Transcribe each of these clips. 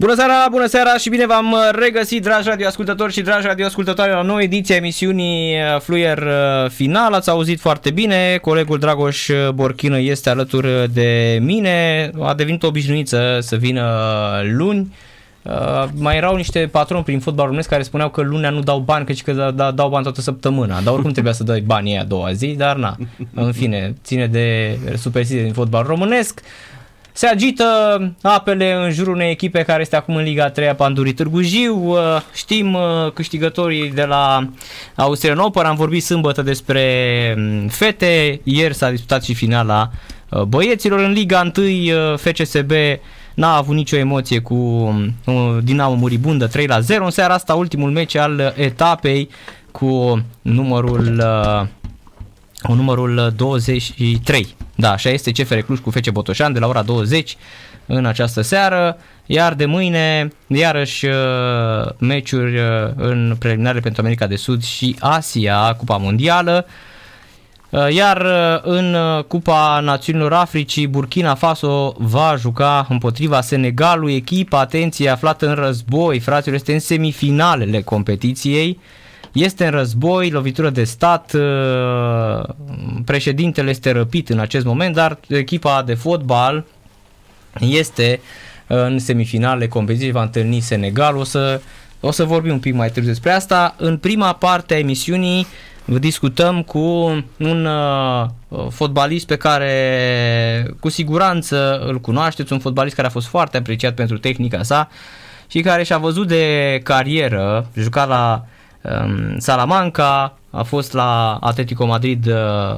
Bună seara, bună seara și bine v-am regăsit, dragi radioascultători și dragi radioascultătoare, la nouă ediție a emisiunii uh, Fluier uh, Final. Ați auzit foarte bine, colegul Dragoș Borchină este alături de mine, a devenit obișnuiță să vină luni. Uh, mai erau niște patroni prin fotbal românesc care spuneau că lunea nu dau bani, căci că da, da, dau bani toată săptămâna. Dar oricum trebuia să dai banii a doua zi, dar na, în fine, ține de superstiție din fotbal românesc. Se agită apele în jurul unei echipe care este acum în Liga 3 a Pandurii Târgu Jiu. Uh, știm uh, câștigătorii de la Austrian Open. Am vorbit sâmbătă despre mm, fete. Ieri s-a disputat și finala uh, băieților. În Liga 1 FCSB n-a avut nicio emoție cu mm, Dinamo Muribundă 3 la 0. În seara asta ultimul meci al etapei cu numărul cu numărul 23. Da, așa este CFR Cluj cu FC Botoșan de la ora 20 în această seară, iar de mâine iarăși uh, meciuri uh, în preliminare pentru America de Sud și Asia, Cupa Mondială. Uh, iar în Cupa Națiunilor Africii, Burkina Faso va juca împotriva Senegalului, echipa, atenție, aflată în război, fraților, este în semifinalele competiției este în război, lovitură de stat, uh, președintele este răpit în acest moment, dar echipa de fotbal este în semifinale competiții, va întâlni Senegal, o să, o să vorbim un pic mai târziu despre asta. În prima parte a emisiunii discutăm cu un uh, fotbalist pe care cu siguranță îl cunoașteți, un fotbalist care a fost foarte apreciat pentru tehnica sa și care și-a văzut de carieră, jucat la Um, Salamanca, a fost la Atletico Madrid uh,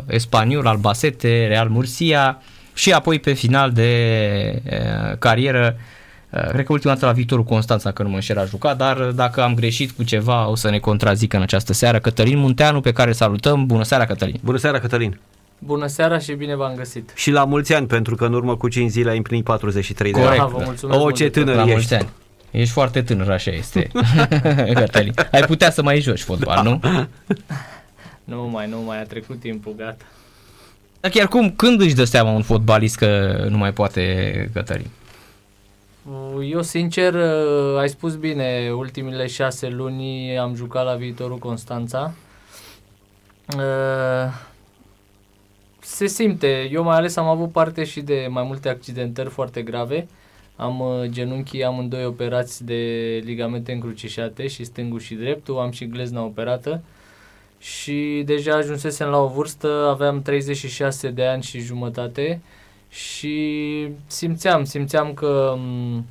Espaniol, Albacete, Real Murcia și apoi pe final de uh, carieră uh, Cred că ultima dată la Victorul Constanța, că nu mă înșel, a jucat, dar dacă am greșit cu ceva, o să ne contrazică în această seară. Cătălin Munteanu, pe care salutăm. Bună seara, Cătălin! Bună seara, Cătălin! Bună seara și bine v-am găsit! Și la mulți ani, pentru că în urmă cu 5 zile ai împlinit 43 Corect. de ani. Vă mulțumesc o, ce tânăr ești! Ani. Ești foarte tânăr, așa este. Cătălin. Ai putea să mai joci fotbal, da. nu? nu mai, nu mai, a trecut timpul, gata. Dar chiar cum, când își dă seama un fotbalist că nu mai poate Cătălin? Eu, sincer, ai spus bine, ultimile șase luni am jucat la viitorul Constanța. Se simte, eu mai ales am avut parte și de mai multe accidentări foarte grave am uh, genunchii amândoi operați de ligamente încrucișate și stângul și dreptul, am și glezna operată și deja ajunsesem la o vârstă, aveam 36 de ani și jumătate și simțeam, simțeam că mm,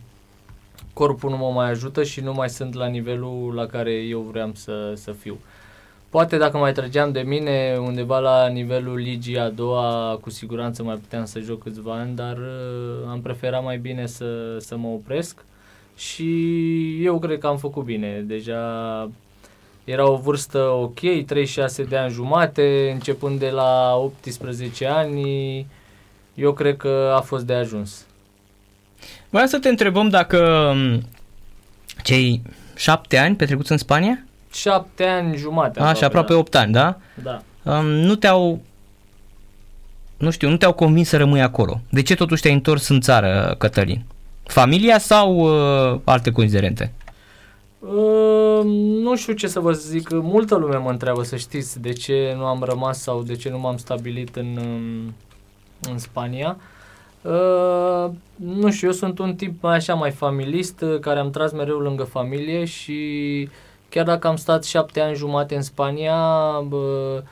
corpul nu mă mai ajută și nu mai sunt la nivelul la care eu vreau să, să fiu. Poate dacă mai trăgeam de mine undeva la nivelul ligii a doua, cu siguranță mai puteam să joc câțiva ani, dar uh, am preferat mai bine să, să mă opresc și eu cred că am făcut bine. Deja era o vârstă ok, 36 de ani jumate, începând de la 18 ani, eu cred că a fost de ajuns. Vreau să te întrebăm dacă um, cei șapte ani petrecuți în Spania șapte ani jumate. Așa, aproape, aproape da. 8 ani, da? Da. Um, nu te-au nu știu, nu te-au convins să rămâi acolo. De ce totuși te-ai întors în țară, Cătălin? Familia sau uh, alte considerente? Uh, nu știu ce să vă zic. Multă lume mă întreabă să știți de ce nu am rămas sau de ce nu m-am stabilit în, um, în Spania. Uh, nu știu, eu sunt un tip mai așa mai familist, care am tras mereu lângă familie și uh, Chiar dacă am stat șapte ani jumate în Spania, bă,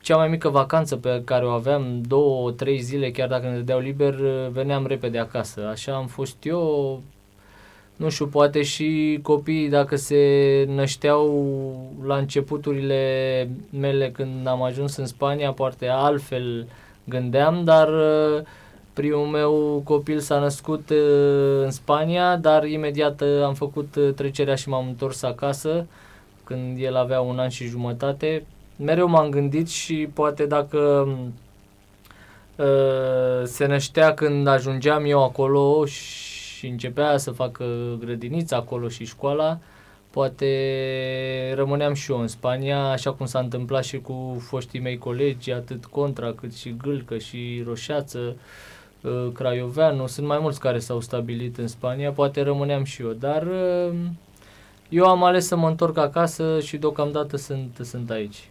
cea mai mică vacanță pe care o aveam, două, trei zile, chiar dacă ne dădeau liber, veneam repede acasă. Așa am fost eu, nu știu, poate și copiii dacă se nășteau la începuturile mele când am ajuns în Spania, poate altfel gândeam, dar uh, Primul meu copil s-a născut uh, în Spania, dar imediat uh, am făcut uh, trecerea și m-am întors acasă când el avea un an și jumătate. Mereu m-am gândit și poate dacă se năștea când ajungeam eu acolo și începea să facă grădinița acolo și școala, poate rămâneam și eu în Spania, așa cum s-a întâmplat și cu foștii mei colegi, atât Contra cât și Gâlcă și Roșață. uh, Craioveanu, sunt mai mulți care s-au stabilit în Spania, poate rămâneam și eu, dar uh, eu am ales să mă întorc acasă și deocamdată sunt, sunt aici.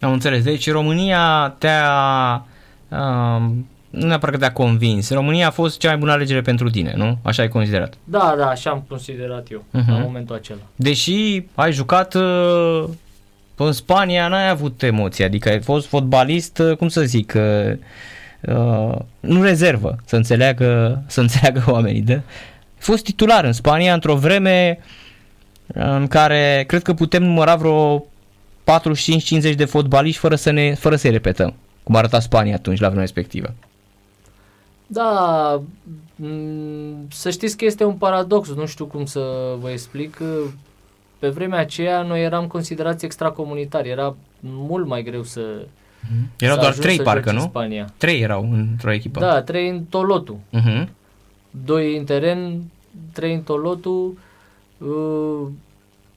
Am înțeles. Deci România te-a... Uh, nu neapărat că te-a convins. România a fost cea mai bună alegere pentru tine, nu? Așa ai considerat. Da, da, așa am considerat eu uh-huh. la momentul acela. Deși ai jucat uh, în Spania, n-ai avut emoții, adică ai fost fotbalist, uh, cum să zic, uh, uh, nu rezervă, să înțeleagă, să înțeleagă oamenii. De? Ai fost titular în Spania într-o vreme în care cred că putem număra vreo 45-50 de fotbaliști fără să ne fără să repetăm, cum arăta Spania atunci la vremea respectivă. Da, să știți că este un paradox, nu știu cum să vă explic. Pe vremea aceea noi eram considerați extracomunitari, era mult mai greu să uh-huh. Erau să doar trei parcă, nu? Spania. Trei erau într-o echipă. Da, trei în Tolotu. Uh-huh. Doi în teren, trei în Tolotu. Uh,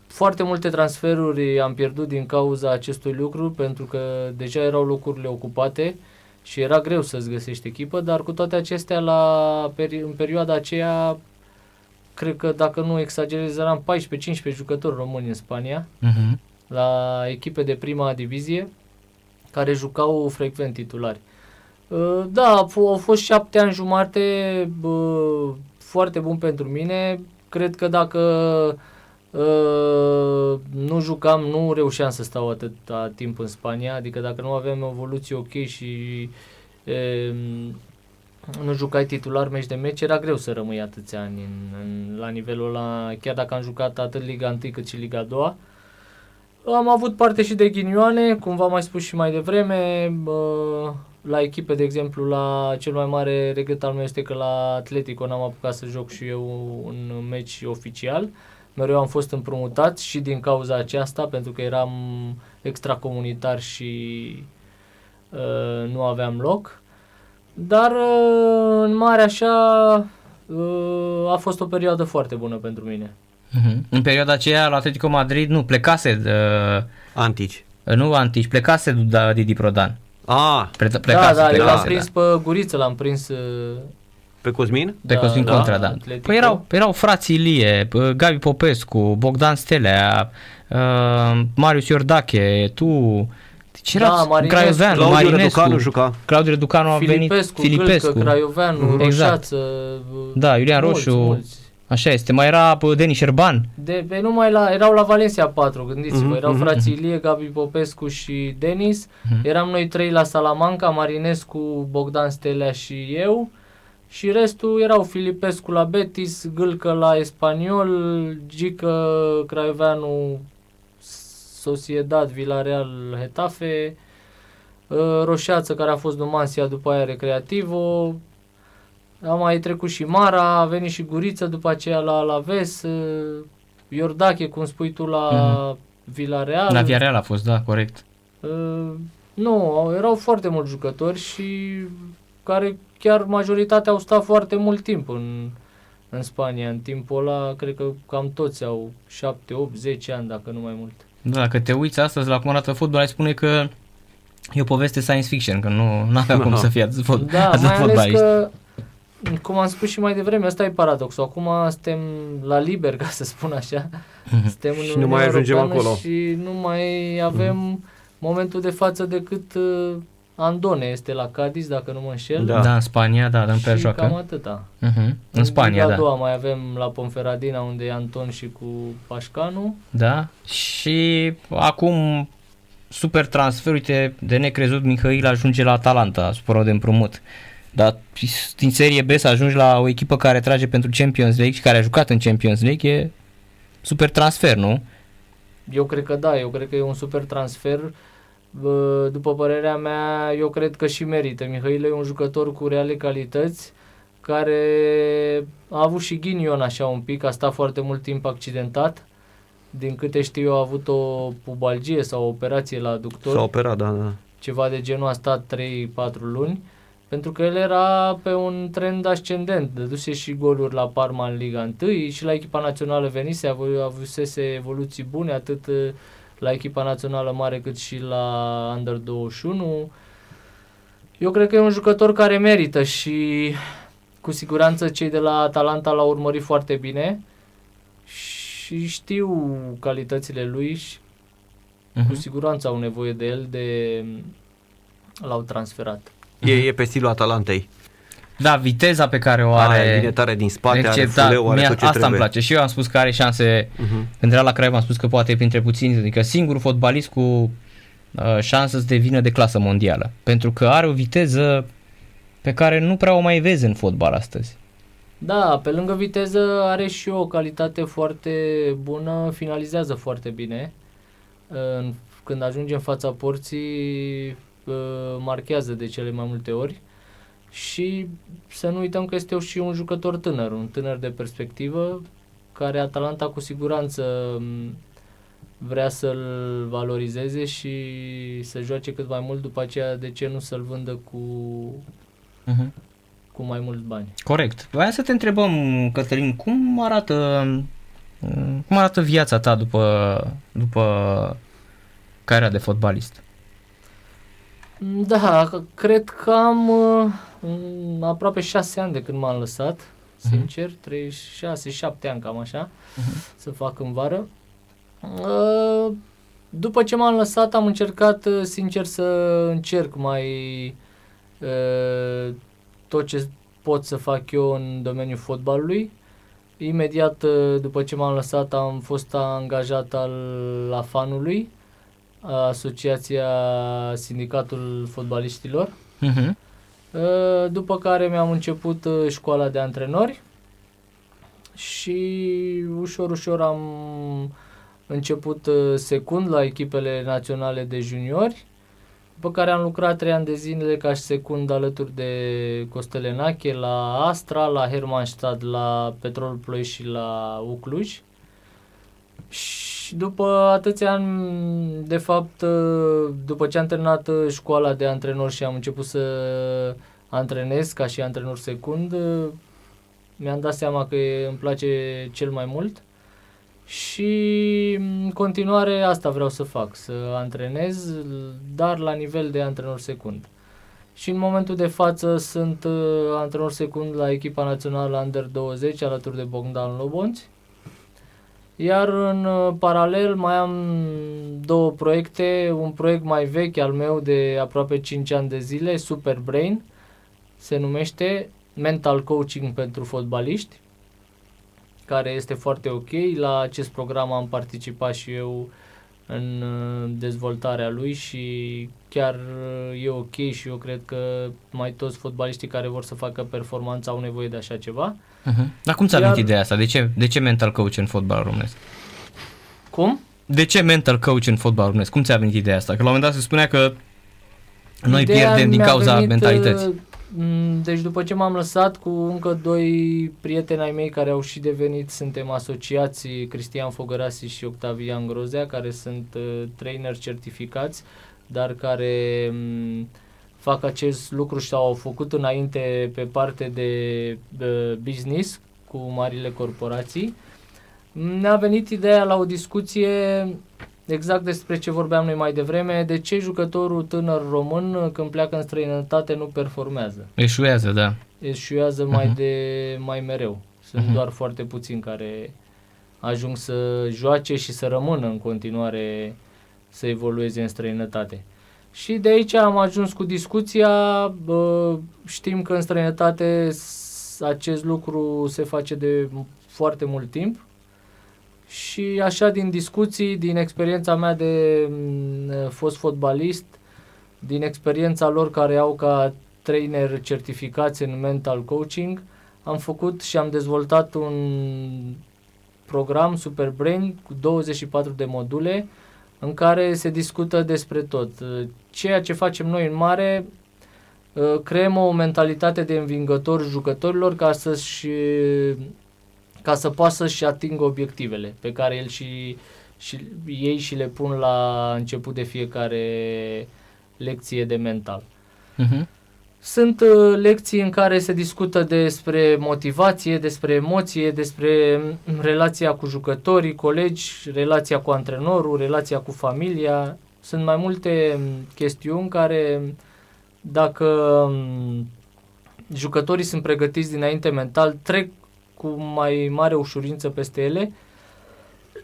foarte multe transferuri am pierdut din cauza acestui lucru pentru că deja erau locurile ocupate și era greu să-ți găsești echipă, dar cu toate acestea la peri- în perioada aceea cred că dacă nu exagerez eram 14-15 jucători români în Spania uh-huh. la echipe de prima divizie care jucau frecvent titulari. Uh, da, au fost șapte ani jumate foarte bun pentru mine. Cred că dacă Uh, nu jucam, nu reușeam să stau atâta timp în Spania, adică dacă nu aveam evoluție ok și uh, nu jucai titular meci de meci, era greu să rămâi atâția ani în, în, la nivelul ăla, chiar dacă am jucat atât Liga 1 cât și Liga 2. Am avut parte și de ghinioane, cum v-am mai spus și mai devreme, uh, la echipe, de exemplu, la cel mai mare regret al meu este că la Atletico n-am apucat să joc și eu un meci oficial. Uh, mereu am fost împrumutat și din cauza aceasta, pentru că eram extracomunitar și uh, nu aveam loc. Dar uh, în mare așa uh, a fost o perioadă foarte bună pentru mine. Uh-huh. În perioada aceea la Atletico Madrid nu plecase uh, Antici. Nu Antici, plecase Didi Prodan. Ah, plecase, da, da, plecase, eu l-am prins da. pe guriță, l-am prins uh, pe Cosmin? Pe da, Cosmin da, Contra, da. Atletico. Păi erau, erau frații Ilie, Gabi Popescu, Bogdan Stelea, uh, Marius Iordache, tu... Deci era da, Marinescu, Craioveanu, Claudiu Marinescu, Reducanu juca. Claudiu Reducanu a venit, Filipescu, Gâlcă, Craioveanu, exact. Roșață, Da, Iulian mulți, Roșu, mulți. Așa este, mai era Denis Șerban. De, pe numai la, erau la Valencia 4, gândiți-vă, mm-hmm, erau frații Ilie, Gabi Popescu și Denis, mm-hmm. eram noi trei la Salamanca, Marinescu, Bogdan Stelea și eu, și restul erau Filipescu la Betis, Gâlcă la Espaniol, Gică Craioveanu Sociedad Villarreal Hetafe, ă, Roșeață care a fost Numansia după aia Recreativo, a mai trecut și Mara, a venit și Guriță după aceea la Alaves, ă, Iordache, cum spui tu, la mm-hmm. Villarreal. La Villarreal a fost, da, corect. Uh, nu, erau foarte mulți jucători și care chiar majoritatea au stat foarte mult timp în, în Spania. În timpul ăla, cred că cam toți au 7, 8, 10 ani, dacă nu mai mult. Da, dacă te uiți astăzi la cum arată fotbal, ai spune că e o poveste science fiction, că nu avea cum să fie atât, fot, da, atât mai ales că, cum am spus și mai devreme, ăsta e paradoxul. Acum suntem la liber, ca să spun așa. Mhm. Suntem în și nu mai ajungem acolo. Și nu mai avem mm-hmm. momentul de față decât uh, Andone este la Cadiz, dacă nu mă înșel. Da, da în Spania, da, dăm pe joacă. cam atâta. Uh-huh. În Spania, da. a doua mai avem la Ponferradina, unde e Anton și cu Pașcanu. Da, și acum super transfer, uite, de necrezut Mihail ajunge la Atalanta, supără de împrumut. Dar din serie B să ajungi la o echipă care trage pentru Champions League și care a jucat în Champions League e super transfer, nu? Eu cred că da, eu cred că e un super transfer după părerea mea, eu cred că și merită. Mihail e un jucător cu reale calități, care a avut și ghinion așa un pic, a stat foarte mult timp accidentat. Din câte știu eu a avut o pubalgie sau o operație la aductor. S-a operat, da, da. Ceva de genul a stat 3-4 luni. Pentru că el era pe un trend ascendent, dăduse și goluri la Parma în Liga 1 și la echipa națională venise, avusese evoluții bune, atât la echipa națională mare cât și la Under 21. Eu cred că e un jucător care merită și cu siguranță cei de la Atalanta l-au urmărit foarte bine și știu calitățile lui și Mhm. cu siguranță au nevoie de el de l-au transferat. E, e pe stilul Atalantei. Da, viteza pe care o are... Are vine tare din spate, are exceptat. fuleu, are Mie tot ce Asta îmi trebuie. place și eu am spus că are șanse, Mhm. când era la Craiova am spus că poate e printre puțini, adică singurul fotbalist cu uh, șansă să devină de clasă mondială. Pentru că are o viteză pe care nu prea o mai vezi în fotbal astăzi. Da, pe lângă viteză are și o calitate foarte bună, finalizează foarte bine. În- Când ajunge în fața porții, uh, marchează de cele mai multe ori. Și să nu uităm că este și un jucător tânăr, un tânăr de perspectivă, care Atalanta cu siguranță m, vrea să-l valorizeze și să joace cât mai mult, după aceea de ce nu să-l vândă cu, Uh-huh. cu mai mulți bani. Corect. Voiam să te întrebăm, Cătălin, cum arată, cum arată viața ta după, după cariera de fotbalist? Da, c- cred că am uh, mm, aproape șase ani de când m-am lăsat, sincer, 36-7 ani cam așa, să fac în vară. Uh, După ce m-am lăsat, am încercat, uh, sincer, să încerc mai uh, tot ce pot să fac eu în domeniul fotbalului. Imediat uh, după ce m-am lăsat am fost angajat al AFAN-ului, Asociația Sindicatul Fotbaliștilor. Uh-huh. Uh, După care mi-am început uh, școala de antrenori și ușor, ușor am început uh, secund la echipele naționale de juniori, după care am lucrat trei ani de zile ca și secund alături de Costel Enache la Astra, la Hermannstadt, la Petrol Ploiești și la Ucluj. Și după atâția ani, de fapt, uh, după ce am terminat uh, școala de antrenor și am început să antrenez ca și antrenor secund, uh, mi-am dat seama că e- îmi place cel mai mult și în continuare asta vreau să fac, să antrenez, dar la nivel de antrenor secund. Și în momentul de față sunt uh, antrenor secund la echipa națională Under 20 alături de Bogdan Lobonți. Iar în uh, paralel mai am două proiecte, un proiect mai vechi al meu de aproape 5 ani de zile, Super Brain, se numește Mental Coaching pentru fotbaliști, care este foarte ok. La acest program am participat și eu în uh, dezvoltarea lui și chiar uh, e ok și eu cred că mai toți fotbaliștii care vor să facă performanță au nevoie de așa ceva. Uh-huh. Dar cum ți-a Iar- venit ideea asta? De ce, de ce mental coach în fotbal românesc? Cum? De ce mental coach în fotbal românesc? Cum ți-a venit ideea asta? Că la un moment dat se spunea că noi Ideea pierdem din mi-a cauza venit, mentalității. Uh, m, Deci după ce m-am lăsat cu încă doi prieteni ai mei care au și devenit, suntem asociați, Cristian Fogărasi și Octavian Grozea, care sunt uh, trainer certificați, dar care m, fac acest lucru și au făcut înainte pe parte de uh, business cu marile corporații. Ne-a venit ideea la o discuție exact despre ce vorbeam noi mai devreme, de ce jucătorul tânăr român când pleacă în străinătate nu performează. Eșuează, da. Eșuează mai Mhm. de mai mereu. Sunt Mhm. doar foarte puțini care ajung să joace și să rămână în continuare să evolueze în străinătate. Și de aici am ajuns cu discuția, bă, știm că în străinătate s- acest lucru se face de foarte mult timp și așa din discuții, din experiența mea de m, fost fotbalist, din experiența lor care au ca trainer certificați în mental coaching, am făcut și am dezvoltat un program Super Brain cu 24 de module în care se discută despre tot. Ceea ce facem noi în mare, uh, creăm o mentalitate de învingător jucătorilor ca să-și ca să poată să-și atingă obiectivele pe care el și, și ei și le pun la început de fiecare lecție de mental. Uh-huh. Sunt uh, lecții în care se discută despre motivație, despre emoție, despre mm, relația cu jucătorii, colegi, relația cu antrenorul, relația cu familia. Sunt mai multe mm, chestiuni care dacă um, jucătorii sunt pregătiți dinainte mental, trec cu mai mare ușurință peste ele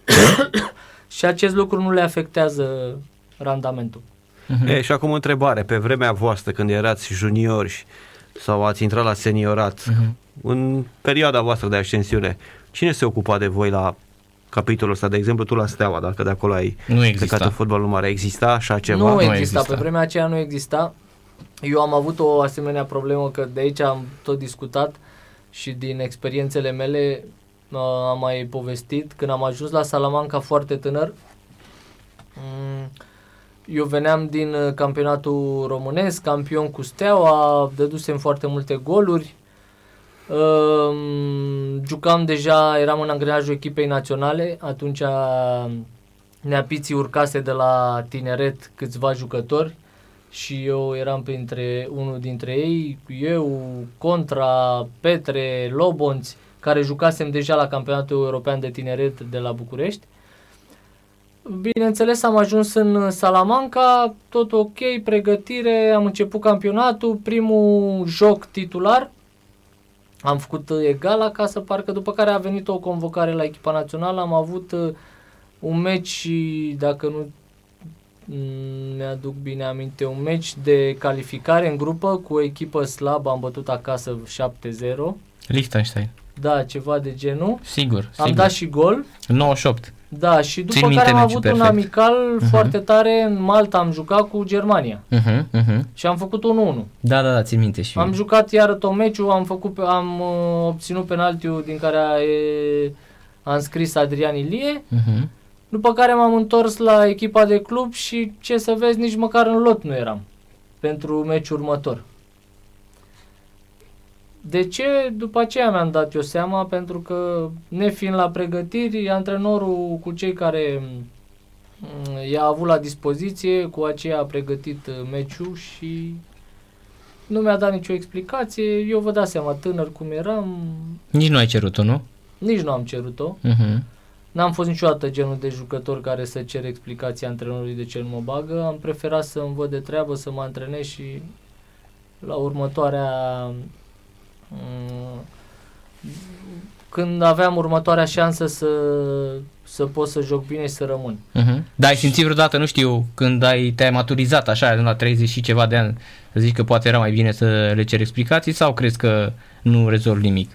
și acest lucru nu le afectează randamentul. Uh-huh. E, și acum întrebare, pe vremea voastră când erați juniori sau ați intrat la seniorat, uh-huh. în perioada voastră de ascensiune, cine se ocupa de voi la capitolul ăsta, de exemplu, tu la Steaua, dacă de acolo ai nu exista. plecat în fotbalul mare, exista așa ceva? Nu, nu exista. exista, pe vremea aceea nu exista. Eu am avut o asemenea problemă că de aici am tot discutat și din experiențele mele uh, am mai povestit. Când am ajuns la Salamanca foarte tânăr, um, eu veneam din uh, campionatul românesc, campion cu Steaua, dădusem foarte multe goluri, uh, jucam deja, eram în angrenajul echipei naționale, atunci Neapiții urcase de la tineret câțiva jucători și eu eram printre unul dintre ei, eu, Contra, Petre, Lobonți, care jucasem deja la campionatul european de tineret de la București. Bineînțeles, am ajuns în Salamanca, tot ok, pregătire, am început campionatul, primul joc titular, am făcut egal acasă, parcă după care a venit o convocare la echipa națională, am avut uh, un meci, dacă nu mm, mi-aduc bine aminte, un meci de calificare în grupă cu o echipă slabă, am bătut acasă 7-0. Liechtenstein. Da, ceva de genul. Sigur, Am dat și gol. 98. Da, și după Țin care am avut perfect. un amical uh-huh. foarte tare în Malta, am jucat cu Germania. Uh-huh, uh-huh. Și am făcut 1-1. Da, da, da, țin minte și Am eu. jucat iară tot meciul, am, făcut, am uh, obținut penaltiul din care a, e, am scris Adrian Ilie. Uh-huh. După care m-am întors la echipa de club și ce să vezi, nici măcar în lot nu eram pentru meciul următor. De ce? După aceea mi-am dat eu seama, pentru că nefiind la pregătiri, antrenorul cu cei care mm, i-a avut la dispoziție, cu aceea a pregătit uh, meciul și nu mi-a dat nicio explicație. Eu vă dați seama, tânăr cum eram. Nici nu ai cerut-o, nu? Nici nu am cerut-o. Uh-huh. N-am fost niciodată genul de jucător care să cer explicații antrenorului de ce nu mă bagă. Am preferat să-mi văd de treabă, să mă antrenez și la următoarea Mm. când aveam următoarea șansă să, să pot să joc bine și să rămân. Uh-huh. Dar ai simțit vreodată, nu știu, când ai, te-ai maturizat așa, la 30 și ceva de ani, zici că poate era mai bine să le cer explicații sau crezi că nu rezolv nimic?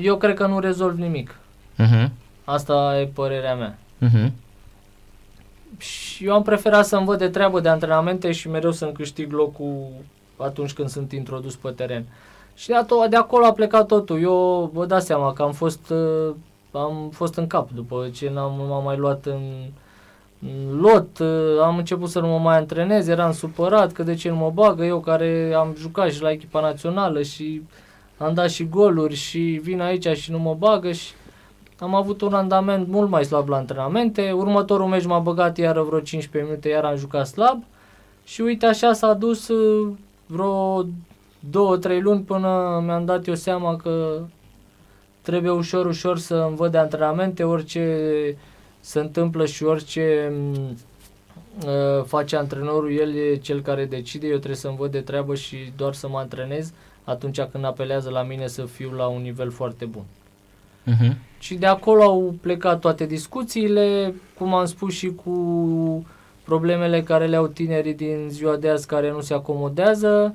Eu cred că nu rezolv nimic. Uh-huh. Asta e părerea mea. Uh-huh. Și eu am preferat să-mi văd de treabă de antrenamente și mereu să-mi câștig locul atunci când sunt introdus pe teren. Uh, și de, ato- de acolo a plecat totul. Eu vă dați seama că am fost, uh, am fost în cap după ce n-am, m-am mai luat în, în lot. Uh, am început să nu mă mai antrenez, eram supărat că de ce nu mă bagă eu care am jucat și la echipa națională și am dat și goluri și vin aici și nu mă bagă și am avut un randament mult mai slab la antrenamente. Următorul meci m-a băgat iară vreo 15 minute, iar am jucat slab. Și uite așa s-a dus uh, vreo două, trei luni până mi-am dat eu seama că trebuie ușor, ușor să îmi văd de antrenamente, orice se întâmplă și orice uh, face antrenorul, el e cel care decide, eu trebuie să-mi văd de treabă și doar să mă antrenez atunci când apelează la mine să fiu la un nivel foarte bun. Uh-huh. Și de acolo au plecat toate discuțiile, cum am spus și cu problemele care le au tinerii din ziua de azi care nu se acomodează,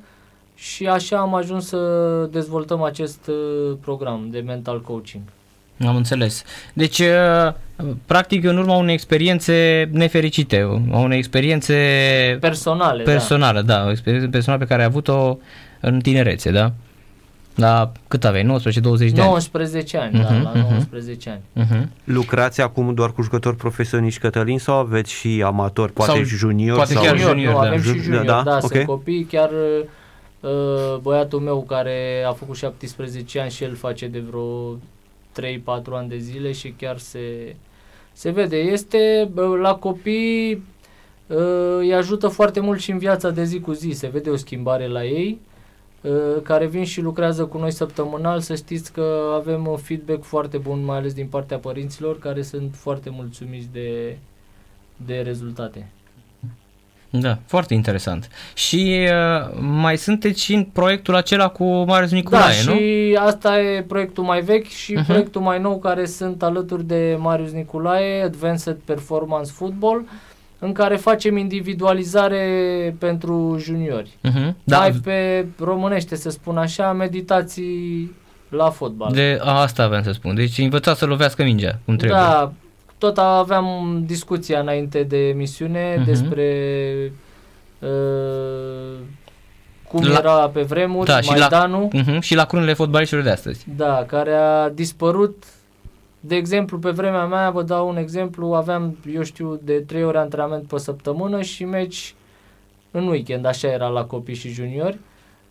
și așa am ajuns să dezvoltăm acest uh, program de mental coaching. Am înțeles. Deci, uh, practic, în urma unei experiențe nefericite, unei experiențe personale, personală, da. da, o experiență personală pe care ai avut-o în tinerețe, da? La cât aveai? 19-20 de ani? 19 ani, uh-huh, da, mhm, la uh-huh. 19 ani. Uh-huh. Lucrați acum doar cu jucători profesioniști, Cătălin, sau aveți și amatori, poate sau, junior? Poate sau chiar junior, nu, da. avem și junior, da, da, da okay. sunt copii, chiar uh, Uh, băiatul meu care a făcut 17 ani și el face de vreo 3-4 ani de zile și chiar se, se vede. Este la copii uh, îi ajută foarte mult și în viața de zi cu zi. Se vede o schimbare la ei uh, care vin și lucrează cu noi săptămânal. Să știți că avem un feedback foarte bun, mai ales din partea părinților care sunt foarte mulțumiți de, de rezultate. Da, foarte interesant. Și uh, mai sunteți și în proiectul acela cu Marius Nicolae, da, nu? și asta e proiectul mai vechi și Mhm. proiectul mai nou care sunt alături de Marius Nicolae, Advanced Performance Football, în care facem individualizare pentru juniori. Uh-huh. Da. Da, Ai pe românește, să spun așa, meditații la fotbal. de, a, asta aveam să spun. Deci învățați să lovească mingea, cum trebuie. Da, tot aveam discuția înainte de emisiune Mhm. despre uh, cum La- era pe vremuri, Da, și la- Maidanul. Uh-huh. Și la crunele fotbaliștilor de astăzi. Da, care a dispărut. De exemplu, pe vremea mea, vă dau un exemplu, aveam, eu știu, de 3 ore antrenament pe săptămână și meci în weekend, așa era la copii și juniori.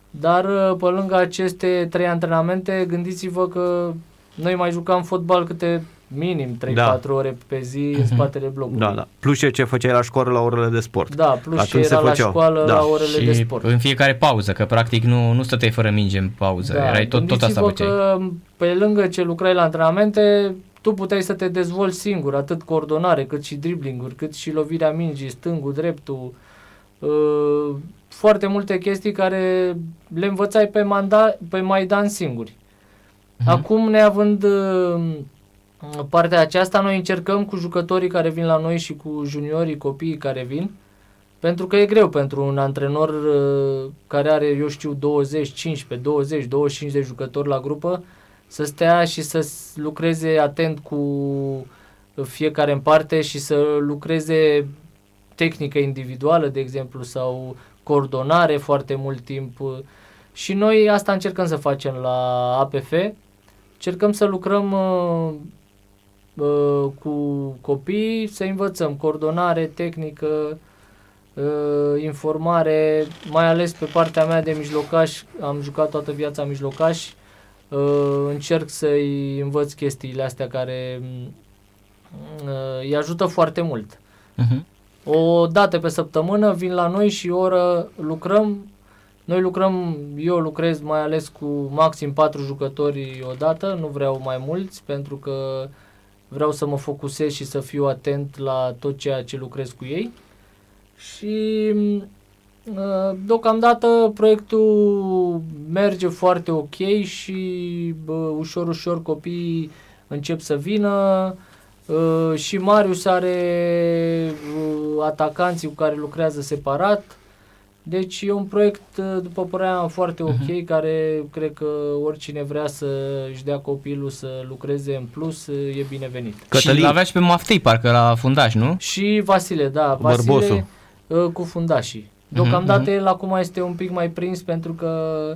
Dar uh, pe lângă aceste trei antrenamente, gândiți-vă că noi mai jucam fotbal câte minim 3-4 Da. ore pe zi în Mhm. spatele blocului. Da, da. Plus ce, ce făceai la școală la orele de sport. Da, plus ce Atunci se era la făceau. școală Da. la orele și de sport. în fiecare pauză, că practic nu, nu stăteai fără minge în pauză. Da, Erai tot, tot asta gândiți-vă făceai. că pe lângă ce lucrai la antrenamente, tu puteai să te dezvolți singur, atât coordonare, cât și driblinguri, cât și lovirea mingii, stângul, dreptul, uh, foarte multe chestii care le învățai pe, manda, pe Maidan singuri. Mhm. Acum, neavând uh, partea aceasta, noi încercăm cu jucătorii care vin la noi și cu juniorii, copiii care vin, pentru că e greu pentru un antrenor uh, care are, eu știu, 20, 15, 20, 25 de jucători la grupă, să stea și să s- lucreze atent cu fiecare în parte și să lucreze tehnică individuală, de exemplu, sau coordonare foarte mult timp. Și noi asta încercăm să facem la APF. Încercăm să lucrăm uh, uh, cu copii, să învățăm coordonare, tehnică, uh, informare, mai ales pe partea mea de mijlocaș, am jucat toată viața mijlocaș, uh, încerc să-i învăț chestiile astea care mm, uh, îi ajută foarte mult. Uh-huh. O dată pe săptămână vin la noi și o oră lucrăm. Noi lucrăm, eu lucrez mai ales cu maxim 4 jucători odată, nu vreau mai mulți pentru că vreau să mă focusez și să fiu atent la tot ceea ce lucrez cu ei. Și uh, deocamdată proiectul merge foarte ok și bă, ușor, ușor copiii încep să vină. Uh, și Marius are uh, atacanții cu care lucrează separat. Deci e un proiect, uh, după părerea mea, foarte ok, Mhm. care cred că oricine vrea să își dea copilul să lucreze în plus, uh, e binevenit. Și l avea și pe Maftei, parcă la fundaș, nu? Și Vasile, da, Cu Vasile Bărbosu. uh, cu fundașii. Deocamdată mhm. el acum este un pic mai prins pentru că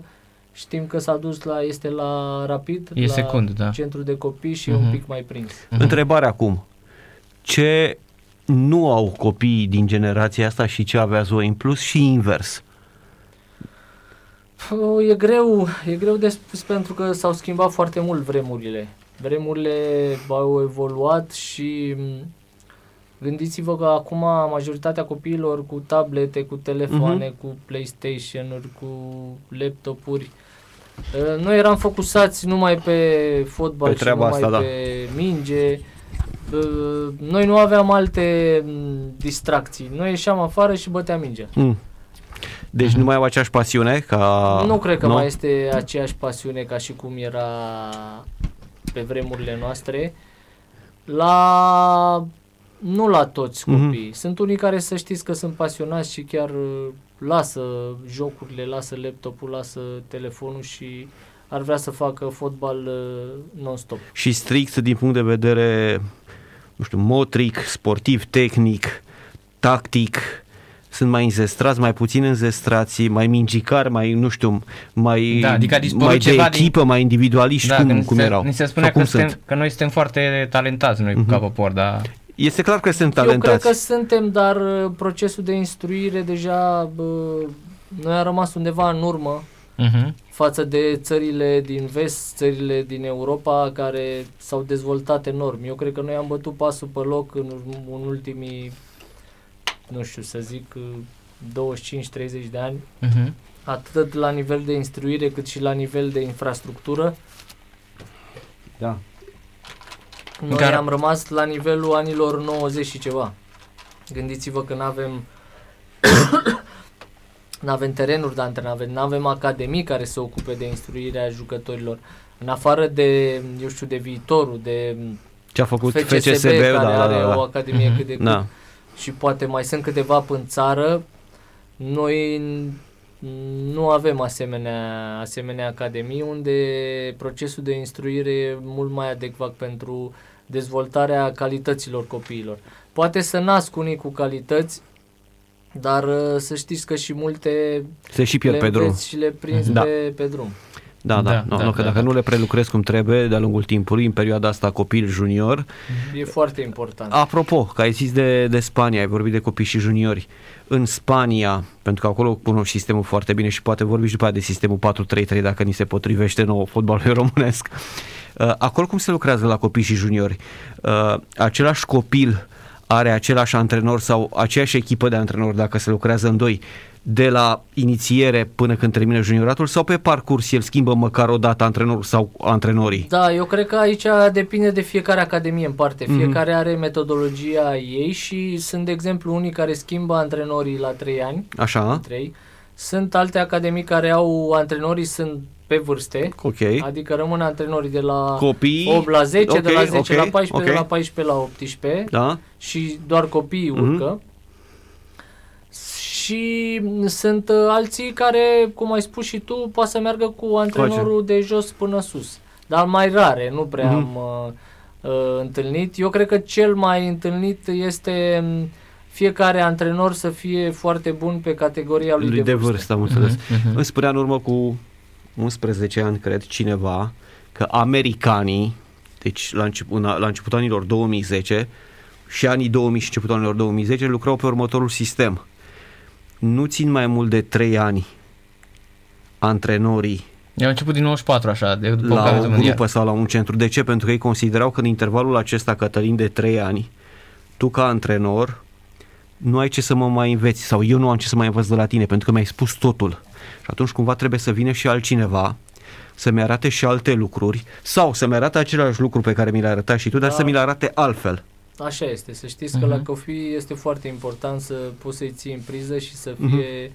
știm că s-a dus la, este la Rapid, E la secund, da. centru de copii și e Mhm. un pic mai prins. Mhm. Întrebare acum. Ce nu au copiii din generația asta și ce aveați voi în plus și invers? Pă, E greu, e greu de spus pentru că s-au schimbat foarte mult vremurile. Vremurile au evoluat și m, gândiți-vă că acum majoritatea copiilor cu tablete, cu telefoane, cu PlayStation-uri, cu laptopuri, uh, noi eram focusați numai pe fotbal Pe și treaba numai asta, da. pe minge. Uh, Noi nu aveam alte m, distracții. Noi ieșeam afară și băteam mingea. Mm. Deci nu mai au aceeași pasiune ca... Nu cred că mai este aceeași pasiune ca și cum era pe vremurile noastre. La nu la toți Mhm. copiii. Sunt unii care să știți că sunt pasionați și chiar uh, lasă jocurile, lasă laptopul, lasă telefonul și ar vrea să facă fotbal uh, non-stop. Și strict din punct de vedere, nu știu, motric, sportiv, tehnic, tactic, sunt mai înzestrați, mai puțin înzestrați, mai mingicari, mai, nu știu, mai, Da, adică a dispărut mai de ceva din- echipă, mai individualiști, Da, cum, că ni cum se, erau? Ni se spunea Sau că, cum suntem, sunt? că noi suntem foarte talentați noi Mhm. cu capopor, dar Este clar că sunt Eu cred talentați. că suntem, dar uh, procesul de instruire deja bă, noi am rămas undeva în urmă uh-huh. Față de țările din vest, țările din Europa care s-au dezvoltat enorm. Eu cred că noi am bătut pasul pe loc în, în ultimii, nu știu să zic, 25-30 de ani, Uh-huh. atât la nivel de instruire cât și la nivel de infrastructură. Da. Noi Dar- am rămas la nivelul anilor 90 și ceva. Gândiți-vă că nu avem nu avem terenuri de antrenament, nu avem academii care se ocupe de instruirea jucătorilor. În afară de, eu știu, de viitorul, de Ce a făcut FCSB, FCSB, care da, da, are da, o da. academie cât de cât da. și poate mai sunt câteva pe în țară, noi nu avem asemenea, asemenea academii unde procesul de instruire e mult mai adecvat pentru dezvoltarea calităților copiilor. Poate să nasc unii cu calități, dar uh, să știți că și multe Se și pierd le pe drum. înveți și le prinzi Da. pe, pe drum. Da, da, Da, nu, da, nu, că da, dacă da. nu le prelucrezi cum trebuie de-a lungul timpului, în perioada asta copil junior, E foarte important. Apropo, că ai zis de, de Spania, ai vorbit de copii și juniori. În Spania, pentru că acolo cunosc sistemul foarte bine și poate vorbi și după aia de sistemul 4-3-3 dacă ni se potrivește nou fotbalul românesc. Uh, Acolo cum se lucrează la copii și juniori? Uh, Același copil are același antrenor sau aceeași echipă de antrenori dacă se lucrează în doi de la inițiere până când termină junioratul sau pe parcurs el schimbă măcar o dată antrenorul sau antrenorii? Da, eu cred că aici depinde de fiecare academie în parte. Mhm. Fiecare are metodologia ei și sunt, de exemplu, unii care schimbă antrenorii la 3 ani, Așa? 3. Sunt alte academii care au antrenorii sunt pe vârste, Ok. adică rămân antrenorii de la Copii? 8 la 10, de Ok, la 10 ok, la 14, ok. de la 14 la 18 Da? și doar copiii Mhm. urcă. Și sunt uh, alții care, cum ai spus și tu, poate să meargă cu antrenorul de jos până sus. Dar mai rare, nu prea Mhm. am uh, uh, întâlnit. Eu cred că cel mai întâlnit este um, fiecare antrenor să fie foarte bun pe categoria lui, lui de vârstă, am înțeles. Mhm, mhm. Îmi spunea în urmă cu 11 ani, cred, cineva, că americanii, deci la, început, la începutul anilor 2010 și anii 2000 și începutul anilor 2010 lucrau pe următorul sistem. Nu țin mai mult de 3 ani antrenorii Eu am început din 94 așa, de după la o campionatul mondial. grupă sau la un centru. De ce? Pentru că ei considerau că în intervalul acesta, Cătălin, de 3 ani, tu ca antrenor nu ai ce să mă mai înveți sau eu nu am ce să mai învăț de la tine pentru că mi-ai spus totul. Și atunci cumva trebuie să vină și altcineva să-mi arate și alte lucruri sau să-mi arate același lucru pe care mi l-ai arătat și tu, dar Da. să mi l arate altfel. Așa este, să știți că Mhm. la copii este foarte important să poți să-i ții în priză și să Mhm. fie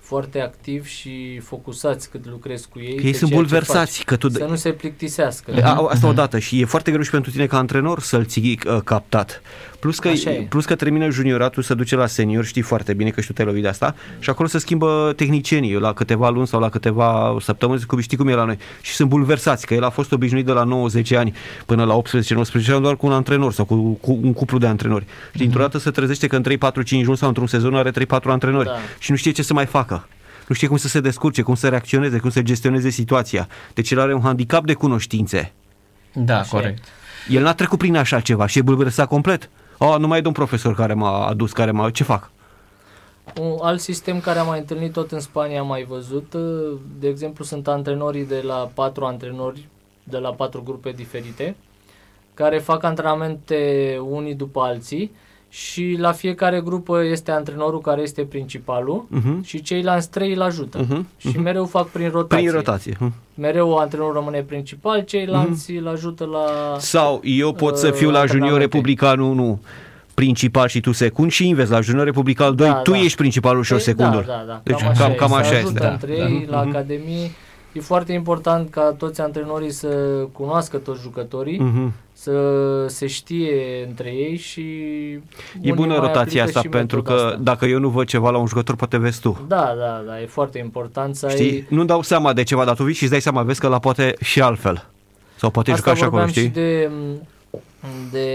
foarte activi și focusați cât lucrezi cu ei. Că ei pe sunt ceea ce bulversați, faci. că tu... Să nu se plictisească. A, asta odată și e foarte greu și pentru tine ca antrenor să-l ții uh, captat. Plus că, Așa e. plus că termină junioratul, se duce la senior, știi foarte bine că și tu te-ai lovit de asta și acolo se schimbă tehnicienii la câteva luni sau la câteva săptămâni, cum știi cum e la noi și sunt bulversați, că el a fost obișnuit de la 90 ani până la 18-19 ani doar cu un antrenor sau cu, cu un cuplu de antrenori. Și dintr-o dată se trezește că în 3, 4, 5 luni sau într-un sezon are 3, 4 antrenori Da. și nu știe ce să mai facă. Nu știe cum să se descurce, cum să reacționeze, cum să gestioneze situația. Deci el are un handicap de cunoștințe. Da, Așa e. corect. El n-a trecut prin așa ceva și e bulversat complet. Oh, nu mai e un profesor care m-a adus, care m-a... Ce fac? Un alt sistem care am mai întâlnit tot în Spania, am mai văzut, uh, de exemplu, sunt antrenorii de la patru antrenori, de la patru grupe diferite, care fac antrenamente unii după alții și la fiecare grupă este antrenorul care este principalul Uh-huh. și ceilalți trei îl ajută. Mhm, Și mhm. mereu fac prin rotație. Prin rotație. hm. Mereu antrenorul rămâne principal, ceilalți îl ajută la... Sau eu pot să fiu Uh, la Junior antrenamente. Republican 1 principal și tu secund și invers, la Junior Republican 2 Da, tu da. ești principalul și eu Păi, secundul. Da, da, da. Deci cam, cam- așa, cam e. așa se este, ajută da. între Da. ei la Mhm. academie. E foarte important ca toți antrenorii să cunoască toți jucătorii, Mhm. Să se știe între ei și... E unii bună mai rotația aplică asta și pentru metoda că asta. dacă eu nu văd ceva la un jucător, poate vezi tu. Da, da, da, e foarte important să Știi? ai... Nu dau seama de ceva, dar tu vii și îți dai seama, vezi că la poate și altfel. Sau poate Asta juca și acolo, vorbeam știi? și de, de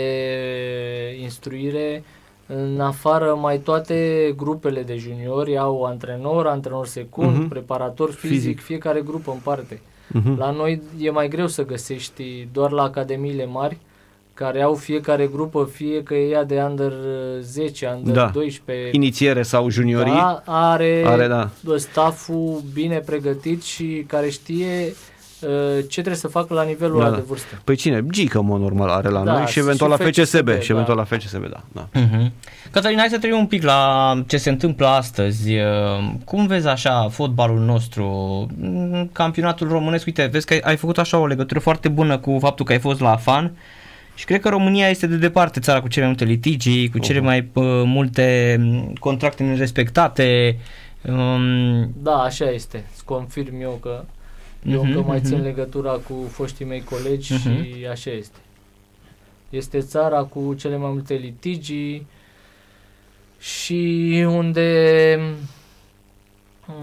instruire. În afară, mai toate grupele de juniori au antrenor, antrenor secund, Mhm. preparator fizic, Fizic. fiecare grupă în parte. Mhm. La noi e mai greu să găsești doar la academiile mari care au fiecare grupă, fie că e ea de under 10, under Da. 12, Inițiere sau juniorii. da, are, Are, da. stafful bine pregătit și care știe uh, ce trebuie să facă la nivelul Da, ăla da. de vârstă. Păi cine? Gică, mă, normal, are la Da, noi și și eventual la FCSB, FCSB. Și da. eventual la FCSB, da. da. Mhm. Cătălin, hai să trecem un pic la ce se întâmplă astăzi. Uh, Cum vezi așa fotbalul nostru, mm, campionatul românesc? Uite, vezi că ai, ai făcut așa o legătură foarte bună cu faptul că ai fost la AFAN Și cred că România este de departe țara cu cele mai multe litigii, cu cele mai uh, multe mm, contracte nerespectate. Um, Da, așa este. Îți confirm eu că eu Mhm, încă mai țin mhm. legătura cu foștii mei colegi Mhm. și așa este. Este țara cu cele mai multe litigii și unde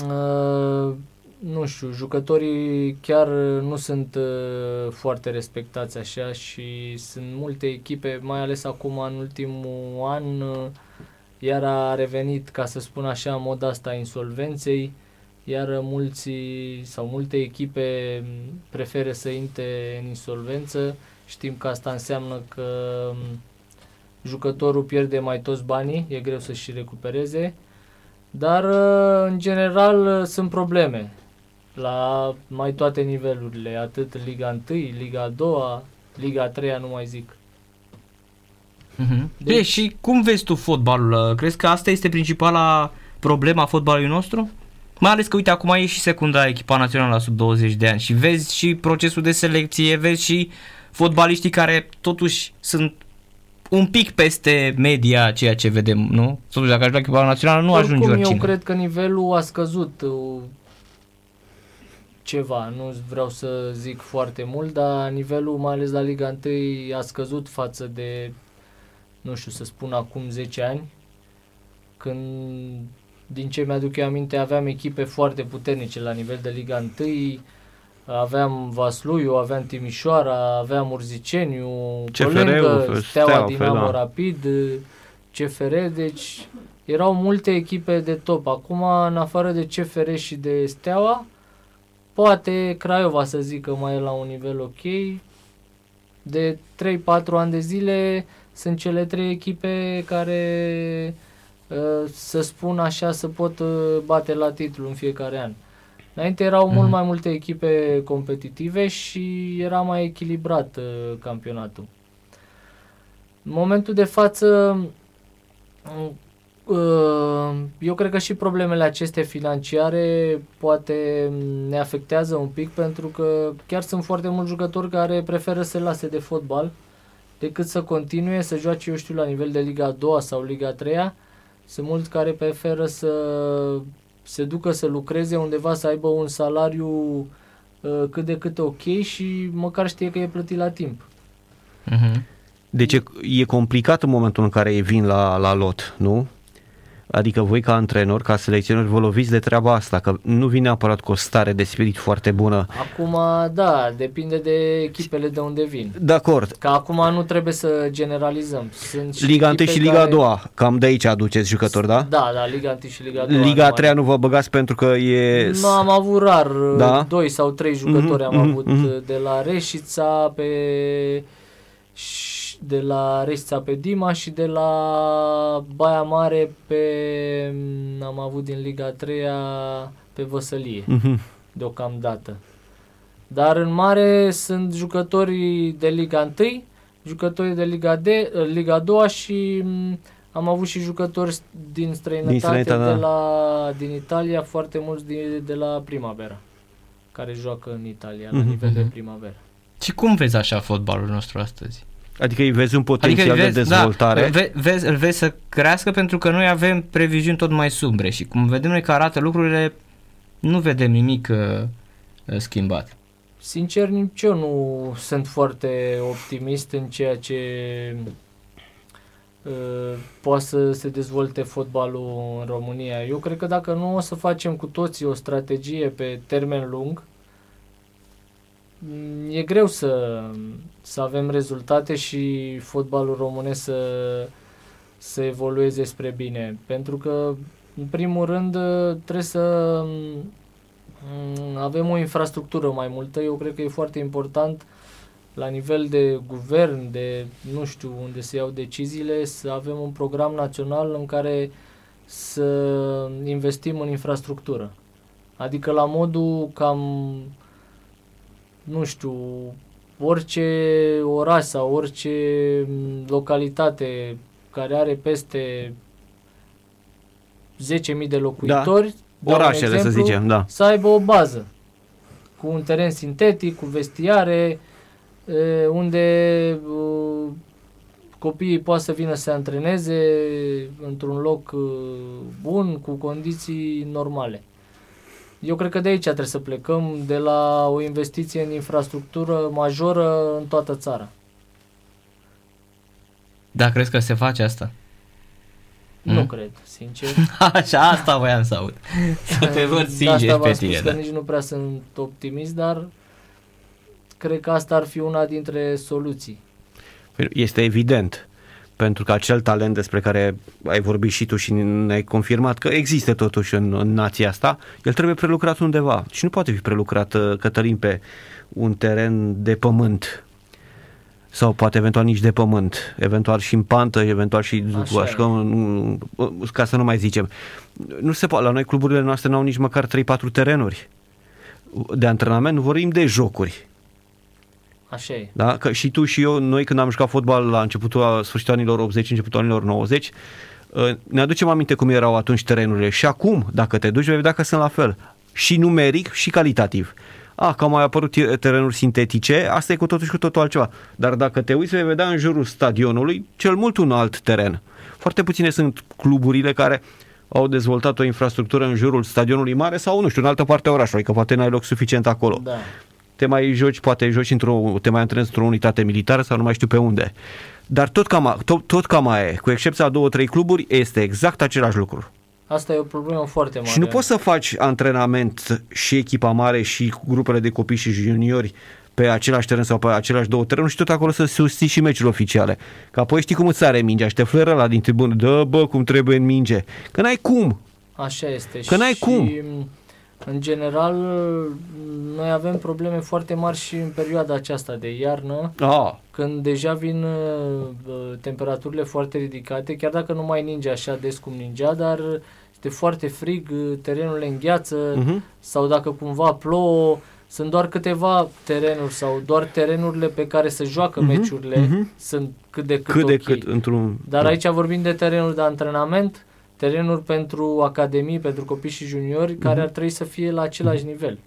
uh, nu știu, jucătorii chiar nu sunt uh, foarte respectați așa și sunt multe echipe, mai ales acum în ultimul an, uh, iar a revenit, ca să spun așa, moda asta a insolvenței, iar mulți sau multe echipe m, preferă să intre în insolvență. Știm că asta înseamnă că m, jucătorul pierde mai toți banii, e greu să-și recupereze, dar uh, în general uh, sunt probleme la mai toate nivelurile, atât Liga 1, Liga 2, Liga 3, nu mai zic. uh-huh. Deci- Deci, și cum vezi tu fotbalul? Crezi că asta este principala problema a fotbalului nostru? Mai ales că, uite, acum e și secunda echipa națională la sub 20 de ani și vezi și procesul de selecție, vezi și fotbaliștii care totuși sunt un pic peste media ceea ce vedem, nu? Totuși, dacă ajungi la echipa națională, nu Oricum, ajungi eu oricine. cred că nivelul a scăzut uh, ceva, nu vreau să zic foarte mult, dar nivelul, mai ales la Liga 1, a scăzut față de, nu știu, să spun acum 10 ani, când, din ce mi-aduc eu aminte, aveam echipe foarte puternice la nivel de Liga 1, aveam Vasluiu, aveam Timișoara, aveam Urziceniu, CFR-ul, pe lângă Steaua, Steaua, Dinamo da. Rapid, CFR, deci erau multe echipe de top. Acum, în afară de CFR și de Steaua, poate Craiova să zic că mai e la un nivel ok. De 3-4 ani de zile sunt cele trei echipe care, uh, să spun așa, să pot uh, bate la titlu în fiecare an. Înainte erau mult Mhm. mai multe echipe competitive și era mai echilibrat uh, campionatul. În momentul de față, uh, eu cred că și problemele acestea financiare poate ne afectează un pic pentru că chiar sunt foarte mulți jucători care preferă să se lase de fotbal decât să continue să joace, eu știu, la nivel de Liga 2 sau Liga 3 Sunt mulți care preferă să se ducă să lucreze undeva, să aibă un salariu uh, cât de cât ok și măcar știe că e plătit la timp. Uh-huh. Deci e, e complicat în momentul în care ei vin la, la lot, nu? Adică voi ca antrenor, ca selecționeri, vă loviți de treaba asta, că nu vine neapărat cu o stare de spirit foarte bună. Acum, da, depinde de echipele de unde vin. De acord, Că acum nu trebuie să generalizăm. Sunt și Liga 1 echipe și Liga care... 2, cam de aici aduceți jucători, da? Da, da, Liga 1 și Liga 2. Liga 3 nu vă băgați pentru că e... Nu am avut rar, Da? da? doi sau trei jucători Mhm, am mhm, avut mhm. de la Reșița pe și de la Reșița pe Dima și de la Baia Mare pe am avut din Liga 3 pe Văsălie Mhm. deocamdată. Dar în mare sunt jucătorii de Liga 1, jucătorii de Liga, D, Liga 2 și m, am avut și jucători din străinătate, Din străinătate, de da. la, din Italia, foarte mulți de, de la Primavera, care joacă în Italia, la Mhm, nivel de mhm. Primavera. Și cum vezi așa fotbalul nostru astăzi? Adică îi vezi un potențial Adică îl de vezi, dezvoltare. Da, ve, vezi, îl vezi să crească pentru că noi avem previziuni tot mai sumbre și cum vedem noi că arată lucrurile, nu vedem nimic uh, uh, schimbat. Sincer, nici eu nu sunt foarte optimist în ceea ce uh, poate să se dezvolte fotbalul în România. Eu cred că dacă nu o să facem cu toții o strategie pe termen lung, mm, e greu să, să avem rezultate și fotbalul românesc să, să evolueze spre bine. Pentru că, în primul rând, trebuie să Mm, avem o infrastructură mai multă. Eu cred că e foarte important la nivel de guvern, de nu știu unde se iau deciziile, să avem un program național în care să investim în infrastructură. Adică la modul cam, nu știu, orice oraș sau orice mm, localitate care are peste 10.000 de locuitori, dau un Orașele, să exemplu, zicem, da. să aibă o bază cu un teren sintetic, cu vestiare, e, unde uh, copiii poate să vină să se antreneze într-un loc uh, bun, cu condiții normale. Eu cred că de aici trebuie să plecăm, de la o investiție în infrastructură majoră în toată țara. Da, crezi că se face asta? Nu Mm? cred, sincer. Așa, asta voiam să aud. Să te văd De sincer asta pe v-am spus tine. că Da. nici nu prea sunt optimist, dar cred că asta ar fi una dintre soluții. Este evident, pentru că acel talent despre care ai vorbit și tu și ne-ai confirmat că există totuși în, în nația asta, el trebuie prelucrat undeva și nu poate fi prelucrat, uh, Cătălin, pe un teren de pământ sau poate eventual nici de pământ, eventual și în pantă, eventual și Așa așa, e. nu- ca să nu mai zicem. Nu se poate, la noi cluburile noastre n-au nici măcar 3-4 terenuri de antrenament, nu vorbim de jocuri. Așa e. Da? Că și tu și eu, noi când am jucat fotbal la începutul, la sfârșitul anilor 80, începutul anilor 90, uh, ne aducem aminte cum erau atunci terenurile și acum, dacă te duci, vei vedea că sunt la fel. Și numeric și calitativ. A, că au mai apărut te- terenuri sintetice, asta e cu totul și cu totul altceva. Dar dacă te uiți, vei vedea în jurul stadionului cel mult un alt teren. Foarte puține sunt cluburile care au dezvoltat o infrastructură în jurul stadionului mare sau, nu știu, în altă parte a orașului, că poate n-ai loc suficient acolo Da. Te mai joci, poate joci într-o, te mai antrenezi într-o unitate militară sau nu mai știu pe unde. Dar tot cam, a- tot, tot cam aia e, cu excepția a două, trei cluburi, este exact același lucru. Asta e o problemă foarte mare. Și nu poți să faci antrenament și echipa mare și grupele de copii și juniori pe același teren sau pe același două terenuri și tot acolo să susții și meciurile oficiale. Că apoi știi cum îți sare mingea și te fluieră la din tribună, dă bă cum trebuie în minge. Că n-ai cum. Așa este. Că n-ai și, cum. În general, noi avem probleme foarte mari și în perioada aceasta de iarnă, A, când deja vin uh, temperaturile foarte ridicate, chiar dacă nu mai ninge așa des cum ningea, dar este foarte frig, uh, terenurile îngheață Mhm. sau dacă cumva plouă, sunt doar câteva terenuri sau doar terenurile pe care se joacă Mhm, meciurile mhm. sunt cât de cât, cât de ok. cât într-un... Dar aici vorbim de terenuri de antrenament, terenuri pentru academii, pentru copii și juniori, care Mhm. ar trebui să fie la același nivel.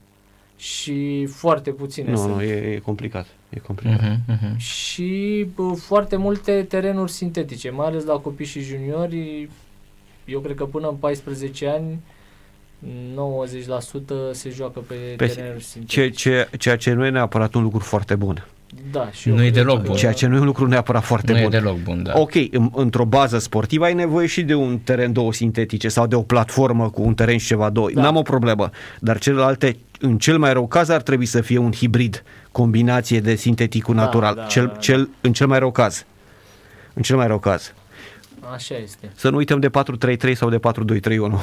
Și foarte puține Nu, sunt. nu, e, e complicat. E complicat. Mhm, mhm. Și bă, foarte multe terenuri sintetice, mai ales la copii și juniori. Eu cred că până în 14 ani 90% se joacă pe, Pe- terenuri sintetice. Ce, ce, ceea ce nu e neapărat un lucru foarte bun. Da, și eu Nu e cred deloc că- bun. Ceea ce nu e un lucru neapărat foarte Nu e bun. deloc bun, da. Ok, în, într-o bază sportivă ai nevoie și de un teren două sintetice sau de o platformă cu un teren și ceva două. Da. N-am o problemă. Dar celelalte, în cel mai rău caz, ar trebui să fie un hibrid, combinație de sintetic cu Da, natural. da, cel, da, da. cel, în cel mai rău caz. În cel mai rău caz. Așa este. Să nu uităm de 4-3-3 sau de 4-2-3-1.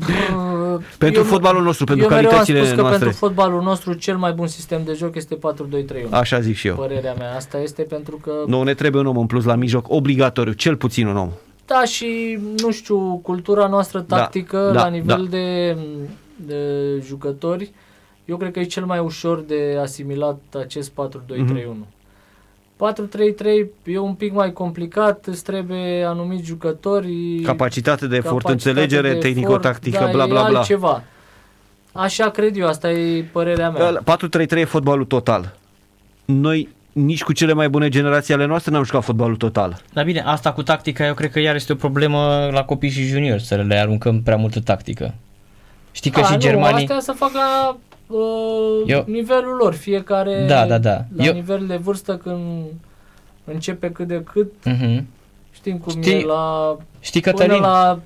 Uh, Pentru eu- fotbalul nostru, pentru eu mereu am calitățile spus că noastre. pentru fotbalul nostru cel mai bun sistem de joc este 4-2-3-1. Așa zic și eu. Părerea mea asta este pentru că Nu, ne trebuie un om în plus la mijloc, obligatoriu, cel puțin un om. da și nu știu, cultura noastră Da, tactică da, la nivel da. de, de jucători, eu cred că e cel mai ușor de asimilat acest 4-2-3-1. 4-3-3 e un pic mai complicat, îți trebuie anumiți jucători, Capacitate de efort, capacitate înțelegere de tehnico-tactică, efort, bla da, bla e bla. altceva. Așa cred eu, asta e părerea mea. 4-3-3 e fotbalul total. Noi nici cu cele mai bune generații ale noastre n-am jucat fotbalul total. Dar bine, asta cu tactica, eu cred că iar este o problemă la copii și juniori, să le aruncăm prea multă tactică. Știi că A, și nu, germanii... Astea să fac la uh, Eu- nivelul lor, fiecare Da, da, da. la Eu- nivel de vârstă când începe cât de cât, Mhm. știm cum Știi, e la Știi, până Cătălin? la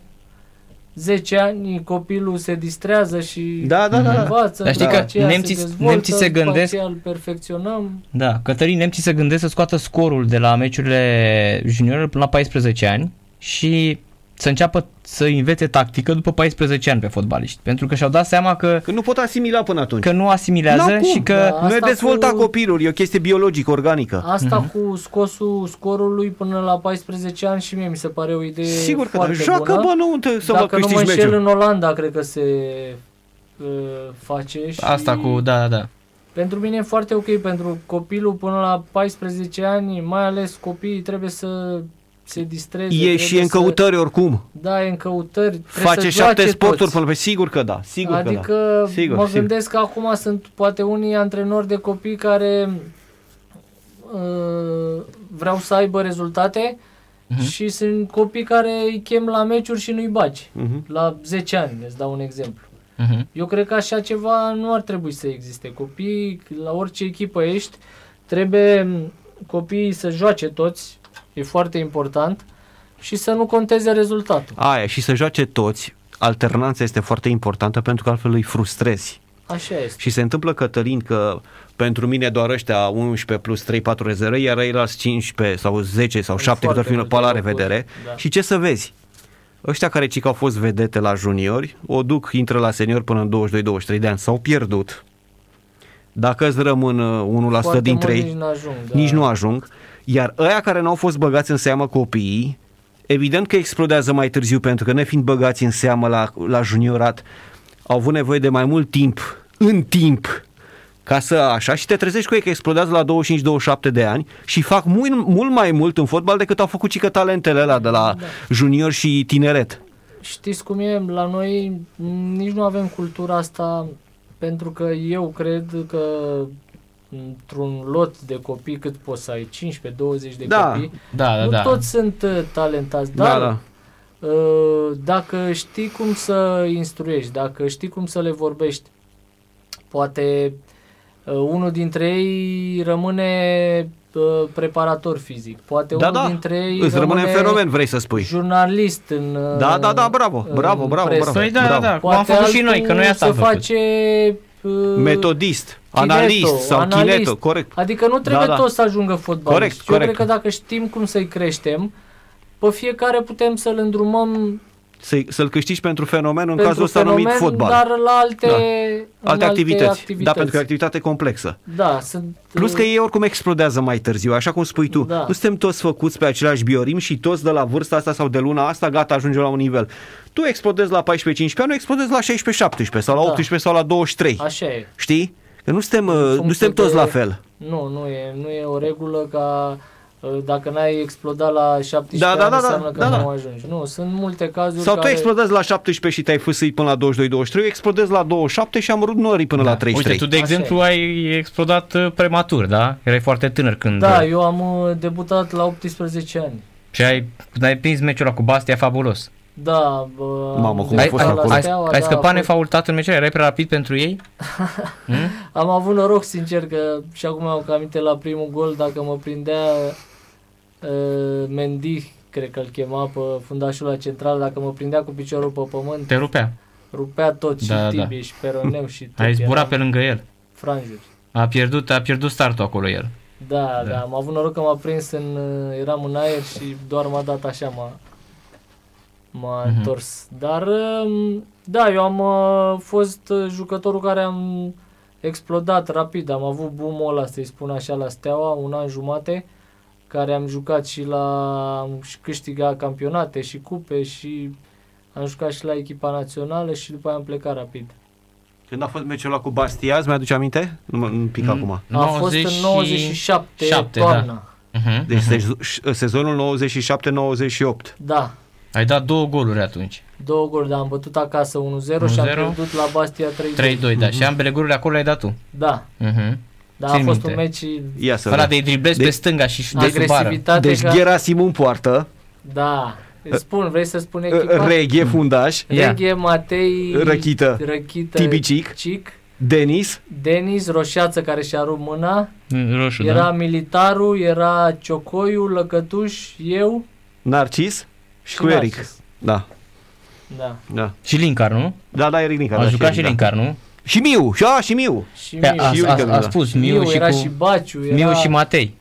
10 ani copilul se distrează și Da, da, da. învață, Dar știi după că aceea nemții- se dezvoltă, nemții se după gândesc- aceea îl perfecționăm. Da, Cătălin, nemții se gândesc să scoată scorul de la meciurile juniorilor până la 14 ani și să înceapă să învețe tactică după 14 ani pe fotbaliști. Pentru că și-au dat seama că, Că nu pot asimila până atunci. că nu asimilează N-au cum. și că... Da. nu e Asta dezvoltat cu- copilul, e o chestie biologică, organică. Asta Mhm. cu scosul scorului până la 14 ani și mie mi se pare o idee Sigur că da. foarte Joacă, bună. bă, nu te, să vă Dacă nu mă câștigi înșel, meciul. în Olanda cred că se uh, face și Asta cu... Da, da, da. pentru mine e foarte ok, pentru copilul până la 14 ani, mai ales copiii trebuie să se distreze. E trebuie și în să- căutări oricum. Da, e în căutări. trebuie Face să șapte joace sporturi toți. până pe sigur că da, sigur că adică da. Sigur, mă sigur. gândesc că acum sunt poate unii antrenori de copii care uh, vreau să aibă rezultate Mhm. și sunt copii care îi chem la meciuri și nu-i bagi. Mhm. La 10 ani, îți dau un exemplu. Mhm. Eu cred că așa ceva nu ar trebui să existe. Copiii, la orice echipă ești, trebuie m, copiii să joace toți, e foarte important, și să nu conteze rezultatul. Aia, și să joace toți, alternanța este foarte importantă pentru că altfel îi frustrezi. Așa este. Și se întâmplă, Cătălin, că pentru mine doar ăștia 11 plus 3, 4 rezerve, iar ei la 15 sau 10 sau Sunt 7 cât ar fi foarte pe la multe revedere. locuri, da. Și ce să vezi? Ăștia care cică au fost vedete la juniori, o duc, intră la senior până în 22-23 de ani, s-au pierdut. Dacă îți rămân uh, 1% Foarte dintre mulți ei, nici nu ajung. Da. nici nu ajung. Iar ăia care n-au fost băgați în seamă copiii, evident că explodează mai târziu, pentru că nefiind băgați în seamă la, la juniorat, au avut nevoie de mai mult timp, în timp, ca să așa și te trezești cu ei că explodează la 25-27 de ani și fac mult, mult mai mult în fotbal decât au făcut cică talentele alea de la Da. junior și tineret. Știți cum e? La noi m, nici nu avem cultura asta pentru că eu cred că într-un lot de copii cât poți să ai 15-20 de Da. copii, Da, da, nu da. toți sunt uh, talentați, Da, dar da. uh, dacă știi cum să instruiești, dacă știi cum să le vorbești, poate uh, unul dintre ei rămâne uh, preparator fizic, poate Da, unul da. dintre ei Îți rămâne în fenomen, vrei să spui. jurnalist în uh, Da, da, da, bravo, în bravo, bravo, presă. bravo. Păi da, da, bravo. da, cum am făcut și noi, că noi asta am se făcut. face uh, Metodist, Kineto, analist sau analist. kineto, corect. Adică nu trebuie Da, da. toți să ajungă fotbalist. Corect, Eu corect. cred că dacă știm cum să-i creștem, pe fiecare putem să-l îndrumăm Să, să-l câștigi pentru fenomen, în pentru cazul ăsta fenomen, numit fotbal. dar la alte, Da. în alte, activități. activități. Da, pentru că e o activitate complexă. Da, sunt, Plus că uh, ei oricum explodează mai târziu, așa cum spui tu. Da. Nu suntem toți făcuți pe același biorim și toți de la vârsta asta sau de luna asta, gata, ajungem la un nivel. Tu explodezi la 14-15 ani, nu explodezi la 16-17 sau la Da. 18 sau la 23. Așa e. Știi? Că nu suntem, uh, funcție nu suntem toți de- la fel. Nu, nu e, nu e o regulă ca uh, dacă n-ai explodat la 17 Da, da, ani, da, da, înseamnă că da, nu da. ajungi. Nu, sunt multe cazuri Sau tu care... explodezi la 17 și te-ai fâsâit până la 22-23, eu explodezi la 27 și am rupt norii până la 33. Uite, tu de Așa exemplu ai explodat uh, prematur, da? Erai foarte tânăr când... Da, eu am uh, debutat la 18 ani. Și ai, când ai prins meciul ăla cu Bastia fabulos. Da, bă, Mamă, am cum a Ai, fost ai, debutat acolo. la ai, Steaua, ai da, scăpat a fost- nefaultat în meciul ăla? Erai prea rapid pentru ei? Hmm? Am avut noroc, sincer, că și acum am aminte la primul gol, dacă mă prindea uh, Mendy, cred că îl chema pe fundașul la central, dacă mă prindea cu piciorul pe pământ, Te rupea. rupea tot, și Da, da. tibie, și peroneu, și tot. Ai zburat eram pe lângă el. Franjuri. A pierdut, a pierdut startul acolo el. Da, Da. da, am avut noroc că m-a prins în, uh, eram în aer și doar m-a dat așa, m-a, m-a Mhm. întors. Dar, um, da, eu am uh, fost uh, jucătorul care am explodat rapid, am avut boom-ul ăla, să-i spun așa, la Steaua, un an jumate, care am jucat și la, am și câștigat campionate și cupe și am jucat și la echipa națională și după aia am plecat rapid. Când a fost meciul ăla cu Bastia, îți mi-aduce aminte? Nu mă nu pic Mm. acum. A fost în 97, șapte, toamna. Uh-huh, Deci uh-huh. sez- sezonul 97-98. Da. Ai dat două goluri atunci. Două goluri, dar am bătut acasă 1-0 și am 1-0. pierdut la Bastia 3-2. 3-2, da. Și ambele goluri acolo le-ai dat tu. Da, Uh-huh. dar a Țin fost minte. un meci Ia să Ăla vedem. de driblezi De- pe stânga și de sub bară. agresivitate. Deci ca... Gerasim în poartă, Da, îți spun, vrei să spun echipa? Reghe fundaș, Ia. Reghe, Matei, Răchită, Răchită, Tibicic, Cic, Denis, Denis, Roșață care și-a rupt mâna, Roșu, era da? Militarul, era Ciocoiu, Lăcătuș, eu Narcis și cu Narcis. Eric. Da, Da, da. Și Lincar, nu? Da, da, Eric Nica. A da, jucat și Eric, Lincar, nu? Și Miu, și a, și Miu. și Pe- Miu. A, și a, Iulica, a da. spus Miu, Miu și era cu... și Baciu, era Miu și Matei.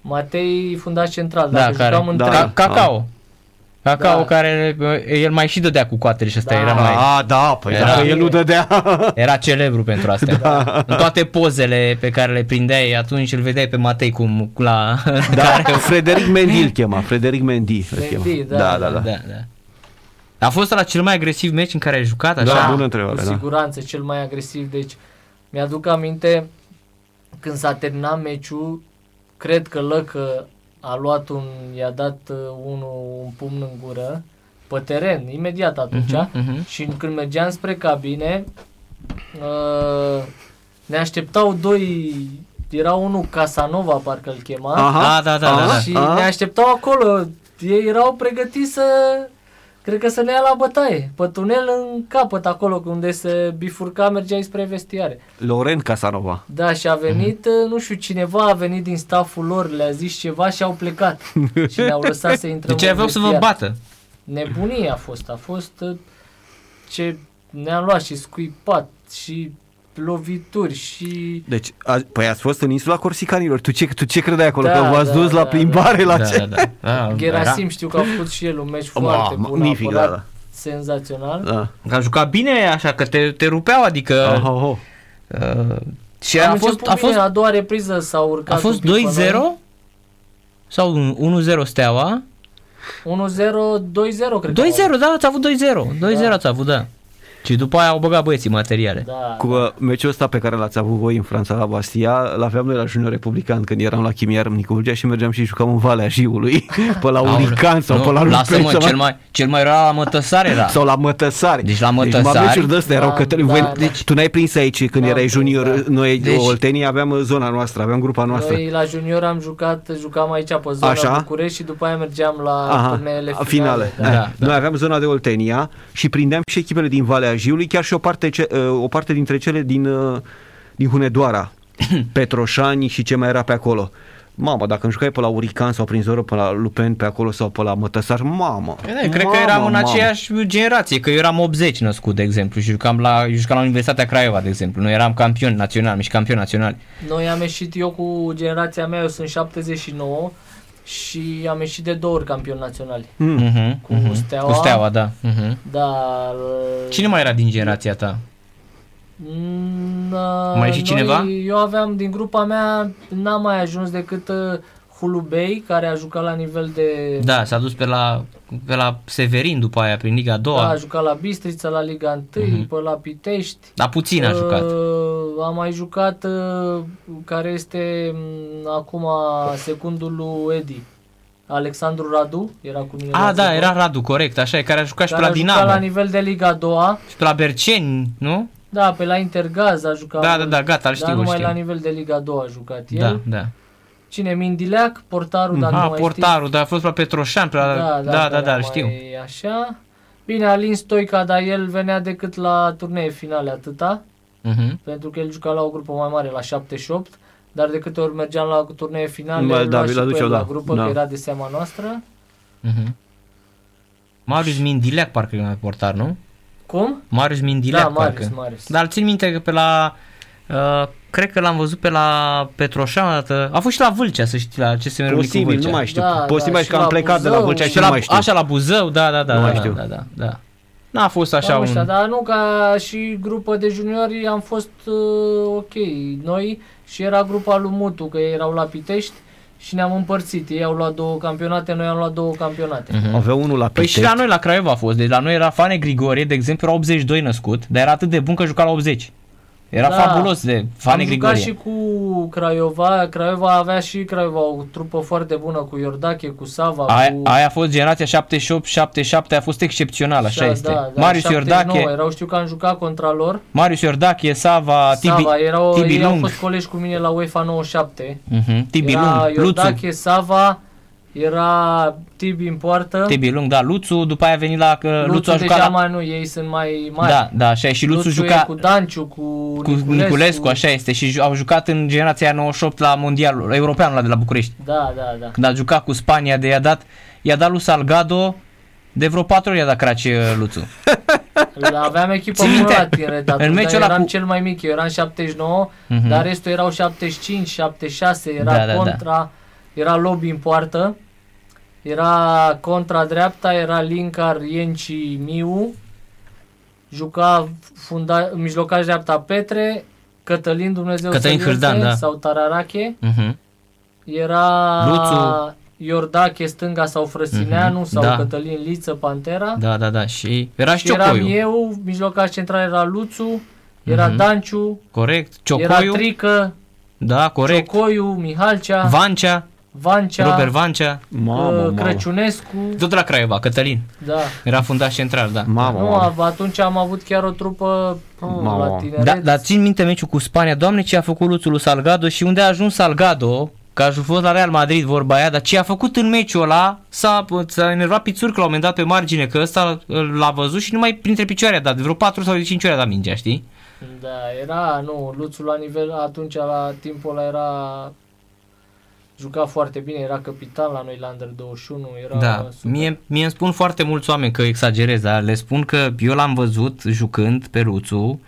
Matei, fundaș central, Da, dacă care... jucam în Da. trei. Ca, cacao. Cacao Da. care uh, el mai și dădea cu coatele și ăsta Da. era mai... A, da, păi Era- dacă el nu dădea. Era celebru pentru astea. Da. În toate pozele pe care le prindeai atunci îl vedeai pe Matei cum cu la... Da, Frederic Mendy îl chema, Frederic Mendy îl chema. Mendy, da, da, da, da. da. da, da. A fost la cel mai agresiv meci în care ai jucat, așa? Da, Da, bună întrebare, Cu da. siguranță, cel mai agresiv. Deci, mi-aduc aminte când s-a terminat meciul, cred că Lăcă a luat un, i-a dat uh, unul un pumn în gură pe teren, imediat atunci. Mhm, mhm. Și când mergeam spre cabine, uh, ne așteptau doi era unul Casanova, parcă îl chema, Aha, Ah, da, da, aha, da, da. și aha. ne așteptau acolo. Ei erau pregătiți să, cred că să ne ia la bătaie. Pe tunel în capăt acolo, unde se bifurca, mergeai spre vestiare. Loren Casanova. Da, și a venit, nu știu, cineva a venit din stafful lor, le-a zis ceva și au plecat. și ne-au lăsat să intrăm Deci în aveau să vă vestiar. bată. Nebunie a fost, a fost uh, ce ne-am luat și scuipat și lovituri și... Deci, a, păi ați fost în insula Corsicanilor. Tu ce, tu ce credeai acolo? Da, că v-ați da, dus la da, plimbare la Da, ce? da, da. da Gerasim știu că a făcut și el un meci Ma, foarte bun, a magnific, apărat da, da. senzațional. Da. Că a jucat bine așa, că te, te rupeau, adică... Oh, oh, oh. Uh, și Am a fost, început a fost, bine, a doua repriză s-a urcat a fost un pic pe 2-0 noi. sau un- 1-0 Steaua? 1-0, 2-0 cred 2-0, că au da, ați avut 2-0. 2-0 Da. ați avut, da. Și după aia au băgat băieții materiale. Da, Cu uh, meciul ăsta pe care l-ați avut voi în Franța la Bastia, l-aveam noi la Junior Republican când eram la Chimiar Râmnicu Vâlcea și mergeam și jucam în Valea Jiului, pe la Aoleu. Urican sau Nu, pe la Lasă Lupeni mă, sau cel mai, cel mai rău la mătăsare era. sau la Mătăsari. Deci la Deci Mătăsari- meciuri de astea erau Da, către... da, voi, da. deci, tu n-ai prins aici când N-am erai prins, junior, da. noi Deci- oltenii aveam zona noastră, aveam grupa noastră. Noi la junior am jucat, jucam aici pe zona Așa. București și după aia mergeam la Aha, turneele finale. finale. Da. Da. Noi aveam zona de Oltenia și prindeam și echipele din Valea Jiului, chiar și o parte, ce, o parte dintre cele din, uh, din Hunedoara, Petroșani și ce mai era pe acolo. Mamă, dacă îmi jucai pe la Urican sau prin Zoră, pe la Lupen, pe acolo sau pe la Mătăsar, mamă. Da, cred mamă, că eram în mamă. aceeași generație, că eu eram 80 născut, de exemplu, și jucam la, eu jucam la Universitatea Craiova, de exemplu. Noi eram campioni naționali, și campioni naționali. Noi am ieșit eu cu generația mea, eu sunt 79 și am ieșit de două ori campion naționali. Mm. Mhm, Cu mhm. Steaua. Cu Steaua, da. Mhm. Dar... Cine mai era din generația ta? Mm, Mai e și noi- cineva? Eu aveam din grupa mea, n-am mai ajuns decât uh, Hulubei, care a jucat la nivel de... Da, s-a dus pe la, pe la Severin după aia, prin Liga a doua. Da, a jucat la Bistrița, la Liga 1, Mhm. pe la Pitești. Dar puțin a jucat. Uh, am mai jucat uh, care este m, acum secundul lui Edi. Alexandru Radu era cu mine. la Ah, da, fotbal, era Radu, corect, așa e, care a jucat și pe care la a jucat Dinamo. la nivel de Liga 2 Și pe la Berceni, nu? Da, pe la Intergaz a jucat. Da, mult, da, da, gata, îl știu, Dar îl numai știu. la nivel de Liga 2 a jucat el. Da, da. Cine? Mindileac, portarul, dacă Ah, nu mai portarul, dar a fost la Petroșan, pe la... știi. da, da, da, care îl știu. mai Așa. Bine, Alin Stoica, dar el venea decât la turnee finale atâta, Mhm. pentru că el juca la o grupă mai mare, la 78, dar de câte ori mergeam la turnee finale, Bă, îl da, lua vi-l și pe aduceau, el da. la grupă, Da. că era de seama noastră. Mhm. Marius Mindileac parcă e mai portar, nu? Cum? Marius Mindileac Da, Marius, parcă. Marius. Dar țin minte că pe la... Uh, cred că l-am văzut pe la Petroșan o dată. A fost și la Vâlcea, să știi, la CSM Râmnicu Posibil, Vâlcea. nu mai știu. Da, Posibil da, și și că am la plecat de la Buzău. Vâlcea și Și nu la, mai știu. așa la Buzău, da, da, da. Nu da, mai da, știu. Da, da, da. N-a fost așa Cam un... ăștia, dar nu ca și grupă de juniori am fost uh, ok noi și era grupa lui Mutu, că ei erau la Pitești și ne-am împărțit. Ei au luat două campionate, noi am luat două campionate. Mhm. Avea unul la Păi și Pitești. la noi la Craiova a fost. Deci la noi era Fane Grigorie, de exemplu, era 82 născut, dar era atât de bun că juca la 80. Era Da. fabulos de Fane am Grigorie. jucat și cu Craiova. Craiova avea și Craiova o trupă foarte bună cu Iordache, cu Sava, Aia, cu... aia a fost generația 78-77, a fost excepțional, așa Da, este. Da, da, Marius 79 Iordache, erau, știu că am jucat contra lor. Marius Iordache, Sava, Tibi, Sava, erau, Tibi ei au Lung, fost colegi cu mine la UEFA 97. uh-huh, Tibi era Lung, Luțu, Iordache, Sava, era Tibi în poartă. Tibi Lung, da, Luțu, după aia a venit la, că Luțu, Luțu a jucat deja la... mai nu, ei sunt mai mari. Da, da, așa e, și Luțu, Luțu juca e cu Danciu, cu, cu Niculescu, așa este, și ju- au jucat în generația 98 la Mondialul, Europeanul ăla de la București. Da, da, da. Când a jucat cu Spania, de i-a dat, i-a dat lui Salgado, de vreo patru ori i-a dat crace uh, Luțu. Aveam echipă Țin bună minte, la tineret în atunci, meciul dar ăla eram cu- cel mai mic, eu eram 79, Mhm. dar restul erau 75, 76, era Da, da, da. Contra, era lobby în poartă, era contra dreapta, era Linkar, Ienci, Miu, juca funda, mijlocaș dreapta Petre, Cătălin Dumnezeu Cătălin să-l ierte, Hârdan, da. sau Tararache, Uh-huh. era Luțu. Iordache stânga sau Frăsineanu Mhm, sau da. Cătălin Liță Pantera. Da, da, da, și era și Și eram Ciocoiu. eu, mijlocaș central era Luțu, era Mhm. Danciu, Corect, era Ciocoiu, Trică, da, corect, Ciocoiu, Mihalcea, Vancea, Vancea, Robert Vancea, Mamă, uh, mamă. Crăciunescu, tot la Craiova, Cătălin. da. Era fundaș central, da. Mamă, Nu, mamă. a- atunci am avut chiar o trupă Mamă. la tineret. Da, dar țin minte meciul cu Spania, doamne ce a făcut Luțul lui Salgado și unde a ajuns Salgado, că a fost la Real Madrid vorba aia, dar ce a făcut în meciul ăla, s-a, s-a enervat Pițurc la un moment dat pe margine, că ăsta l-a văzut și numai printre picioare a dat, de vreo 4 sau 5 ori a dat mingea, știi? Da, era, nu, Luțul la nivel, atunci la timpul ăla era, juca foarte bine, era capitan la noi la Under 21, era Da, super. mie, mie îmi spun foarte mulți oameni că exagerez, dar le spun că eu l-am văzut jucând pe Luțu.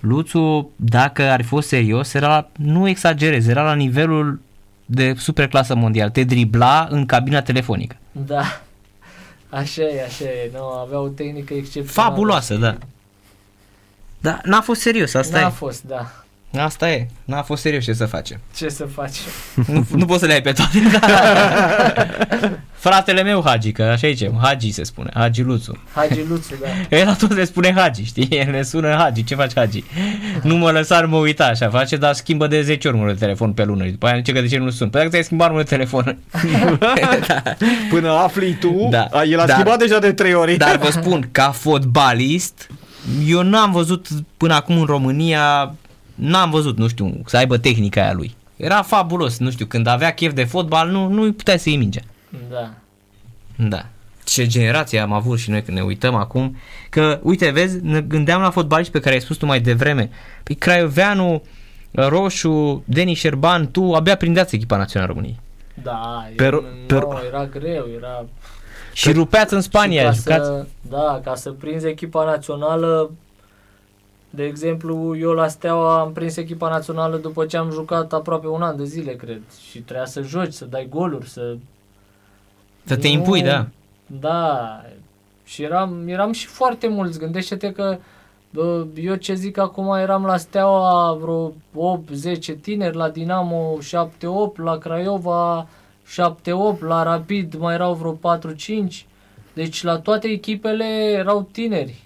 Luțu, dacă ar fi fost serios, era, nu exagerez, era la nivelul de superclasă mondial. Te dribla în cabina telefonică. Da, așa e, așa e, nu, avea o tehnică excepțională. Fabuloasă, da. Da, n-a fost serios, asta N-a e. fost, da. Asta e. N-a fost serios ce să facem. Ce să facem? nu, nu poți să le ai pe toate. Fratele meu Hagi, că așa e Hagi se spune, Hagi Luțu. Hagi Luțu, da. El la toți le spune Hagi, știi? El ne sună Hagi, ce faci Hagi? Nu mă lăsa, nu mă uita așa, face, dar schimbă de 10 ori numărul de telefon pe lună. Și după aia zice că de ce nu sun? Păi dacă ți-ai schimbat numărul de telefon. da. Până afli tu, Da. a, el a Dar- schimbat deja de trei ori. Dar vă spun, ca fotbalist, eu n-am văzut până acum în România, n-am văzut, nu știu, să aibă tehnica aia lui. Era fabulos, nu știu, când avea chef de fotbal, nu, nu putea să iei mingea. Da. Da. Ce generație am avut și noi când ne uităm acum. Că, uite, vezi, ne gândeam la fotbaliști pe care ai spus tu mai devreme. Păi Craioveanu, Roșu, Denis Șerban, tu abia prindeați echipa națională a României. Da, Per- per, per- no, era greu, era... Și rupeați în Spania, și ca jucați. Să, da, ca să prinzi echipa națională, de exemplu, eu la Steaua am prins echipa națională după ce am jucat aproape un an de zile, cred. Și trebuia să joci, să dai goluri, să... Să te Nu- impui, da. Da, și eram, eram și foarte mulți. Gândește-te că bă, eu ce zic acum, eram la Steaua vreo 8-10 tineri, la Dinamo 7-8, la Craiova 7-8, la Rapid mai erau vreo 4-5. Deci la toate echipele erau tineri.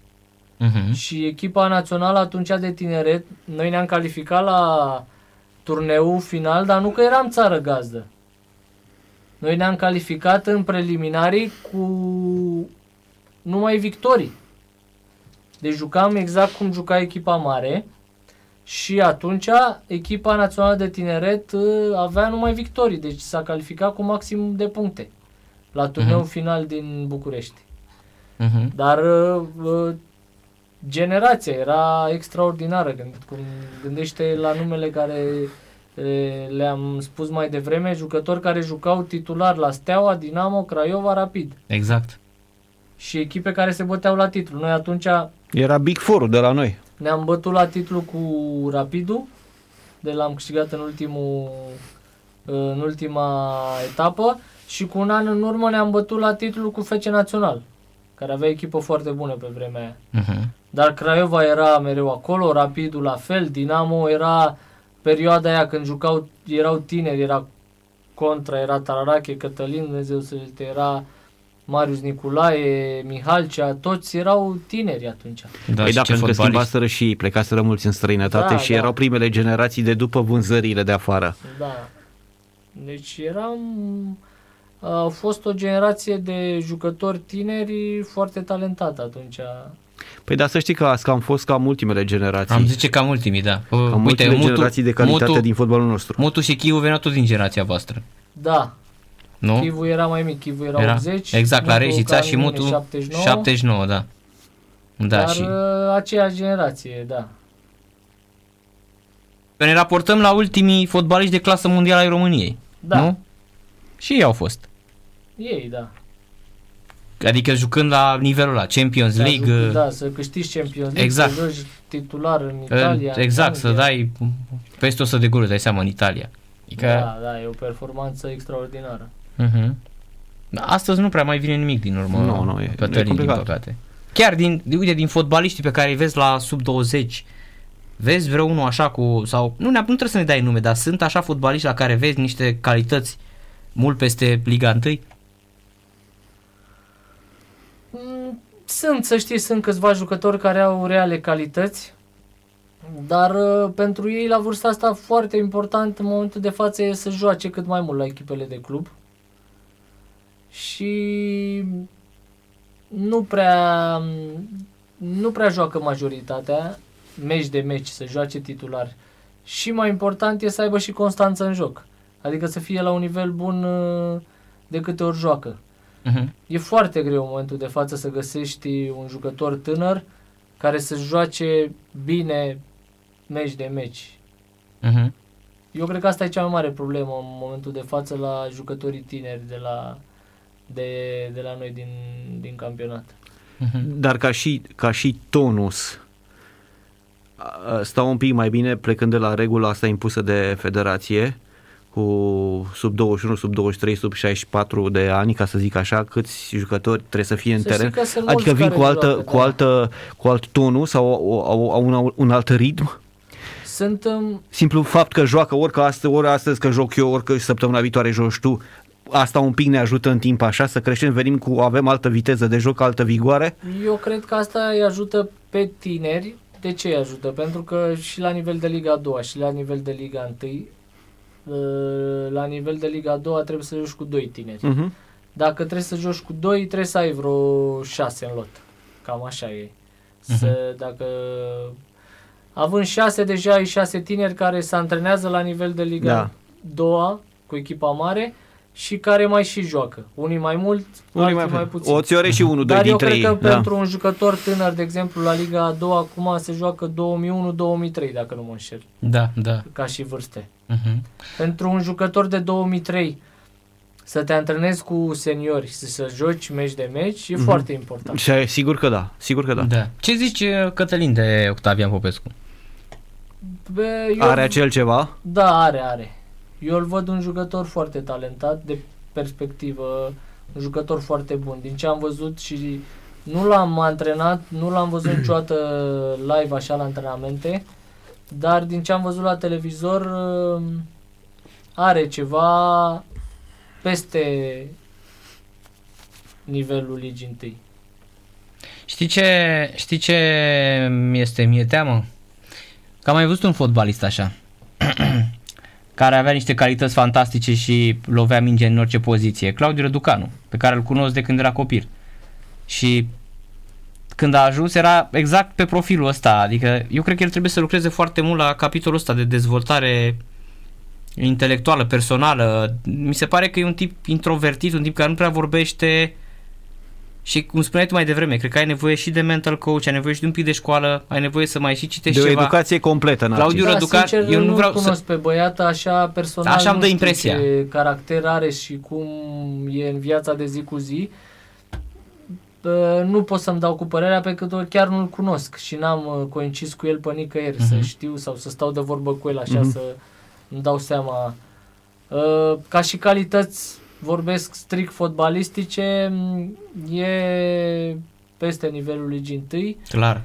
Uh-huh. Și echipa națională atunci de tineret, noi ne-am calificat la turneul final, dar nu că eram țară gazdă. Noi ne-am calificat în preliminarii cu numai victorii. Deci jucam exact cum juca echipa mare și atunci echipa națională de tineret uh, avea numai victorii, deci s-a calificat cu maxim de puncte la turneul Mhm. final din București. Uh-huh. Dar uh, uh, generația era extraordinară. Când, cum gândește la numele care uh, le-am spus mai devreme, jucători care jucau titular la Steaua, Dinamo, Craiova, Rapid. Exact. Și echipe care se băteau la titlu. Noi atunci Era Big Four de la noi. ne-am bătut la titlu cu Rapidul, de l-am câștigat în ultimul în ultima etapă și cu un an în urmă ne-am bătut la titlu cu FC Național, care avea echipă foarte bună pe vremea aia. Uh-huh. Dar Craiova era mereu acolo, Rapidul la fel, Dinamo era perioada aia când jucau, erau tineri, era contra, era Tararache, Cătălin, Dumnezeu să te era Marius Niculae, Mihalcea, toți erau tineri atunci. Da, păi și da, ce pentru că fotbaliști. schimbaseră și ei, plecaseră mulți în străinătate Da, și da. erau primele generații de după vânzările de afară. Da. Deci eram... A fost o generație de jucători tineri foarte talentată atunci. Păi da, să știi că azi că am fost cam ultimele generații. Am zice cam ultimii, da. cam ultimele generații de calitate Mutu, din fotbalul nostru. Mutu și Chiu veneau tot din generația voastră. Da, Nu? Chivu era mai mic, Chivu era, Era? 80. Exact, la Mutu Reșița ca și mine, Mutu 79. 79, da. Da, dar și... uh, aceeași generație, da. Ne raportăm la ultimii fotbaliști de clasă mondială ai României. Da, Nu? Și ei au fost. Ei, da. Adică jucând la nivelul ăla, Champions Să League, ajung- da, să câștigi Champions League, Exact. să joci titular în în- Italia. în exact, să Anglia. dai peste 100 de goluri, dai seama, în Italia. Adică, Da, da, e o performanță extraordinară. uh-huh. da, astăzi nu prea mai vine nimic din urmă, Nu, nu, e- pe e Tălin, din complicat. păcate. Chiar din, uite, din fotbaliștii pe care îi vezi la sub 20, vezi vreunul așa cu, sau, nu, ne- nu trebuie să ne dai nume, dar sunt așa fotbaliști la care vezi niște calități mult peste Liga 1? Mm, Sunt, să știi, sunt câțiva jucători care au reale calități, Dar uh, pentru ei la vârsta asta foarte important în momentul de față e să joace cât mai mult la echipele de club. Și nu prea nu prea joacă majoritatea, meci de meci, să joace titular. Și mai important e să aibă și constanță în joc. Adică să fie la un nivel bun uh, de câte ori joacă. Uh-huh. E foarte greu în momentul de față să găsești un jucător tânăr care să joace bine meci de meci. Uh-huh. Eu cred că asta e cea mai mare problemă în momentul de față la jucătorii tineri de la, de, de la noi din, din campionat. Uh-huh. Dar ca și, ca și tonus, a- stau un pic mai bine plecând de la regula asta impusă de federație, cu sub 21, sub 23, sub 64 de ani, ca să zic așa, câți jucători trebuie să fie în Să știi teren. că sunt Adică mulți vin care cu, altă, joacă, cu, da. altă, cu alt tonus sau au, au, au un, un alt ritm? Sunt um, Simplu fapt că joacă ori că astăzi, ori astăzi că joc eu, ori că săptămâna viitoare joci tu, asta un pic ne ajută în timp așa să creștem, venim cu, avem altă viteză de joc, altă vigoare? Eu cred că asta îi ajută pe tineri. De ce îi ajută? Pentru că și la nivel de Liga a doua și la nivel de Liga 1, la nivel de Liga a doua trebuie să joci cu doi tineri. Uh-huh. Dacă trebuie să joci cu doi, trebuie să ai vreo șase în lot. Cam așa e. Să, dacă având șase, deja ai șase tineri care se antrenează la nivel de Liga Da. da. doua cu echipa mare și care mai și joacă. Unii mai mult, Unii alții mai, mai, puțin. o ți ore și unul, doi Dar eu dintre cred ei. că da. pentru un jucător tânăr, de exemplu, la Liga a doua, acum se joacă 2001-2003, dacă nu mă înșel, Da, da. ca și vârste. Uh-huh. Pentru un jucător de 2003 să te antrenezi cu seniori și să joci meci de meci e Mhm. foarte important. Și sigur că da, sigur că da. da. Ce zici, uh, Cătălin, de Octavian Popescu? Bă, eu, Are acel ceva? Da, are, are. Eu îl văd un jucător foarte talentat, de perspectivă, un jucător foarte bun. Din ce am văzut și nu l-am antrenat, nu l-am văzut niciodată live așa la antrenamente, dar din ce am văzut la televizor uh, are ceva peste nivelul ligii întâi. Știi ce, știi ce mi este mie teamă? Că am mai văzut un fotbalist așa, care avea niște calități fantastice și lovea minge în orice poziție. Claudiu Răducanu, pe care îl cunosc de când era copil. Și când a ajuns era exact pe profilul ăsta, adică eu cred că el trebuie să lucreze foarte mult la capitolul ăsta de dezvoltare intelectuală, personală. Mi se pare că e un tip introvertit, un tip care nu prea vorbește și cum spuneai tu mai devreme, cred că ai nevoie și de mental coach, ai nevoie și de un pic de școală, ai nevoie să mai și citești De o ceva. educație completă, Claudiu Narcis. Răducan, sincer, eu nu nu vreau cunosc să- pe băiată așa personal. Așa îmi nu dă știu impresia. Ce caracter are și cum e în viața de zi cu zi. Bă, Nu pot să-mi dau cu părerea pe cât chiar nu-l cunosc și n-am uh, coincis cu el pe nicăieri să Mhm. știu sau să stau de vorbă cu el așa Mhm. să îmi dau seama. Uh, Ca și calități vorbesc strict fotbalistice, m, e peste nivelul ligii întâi Clar.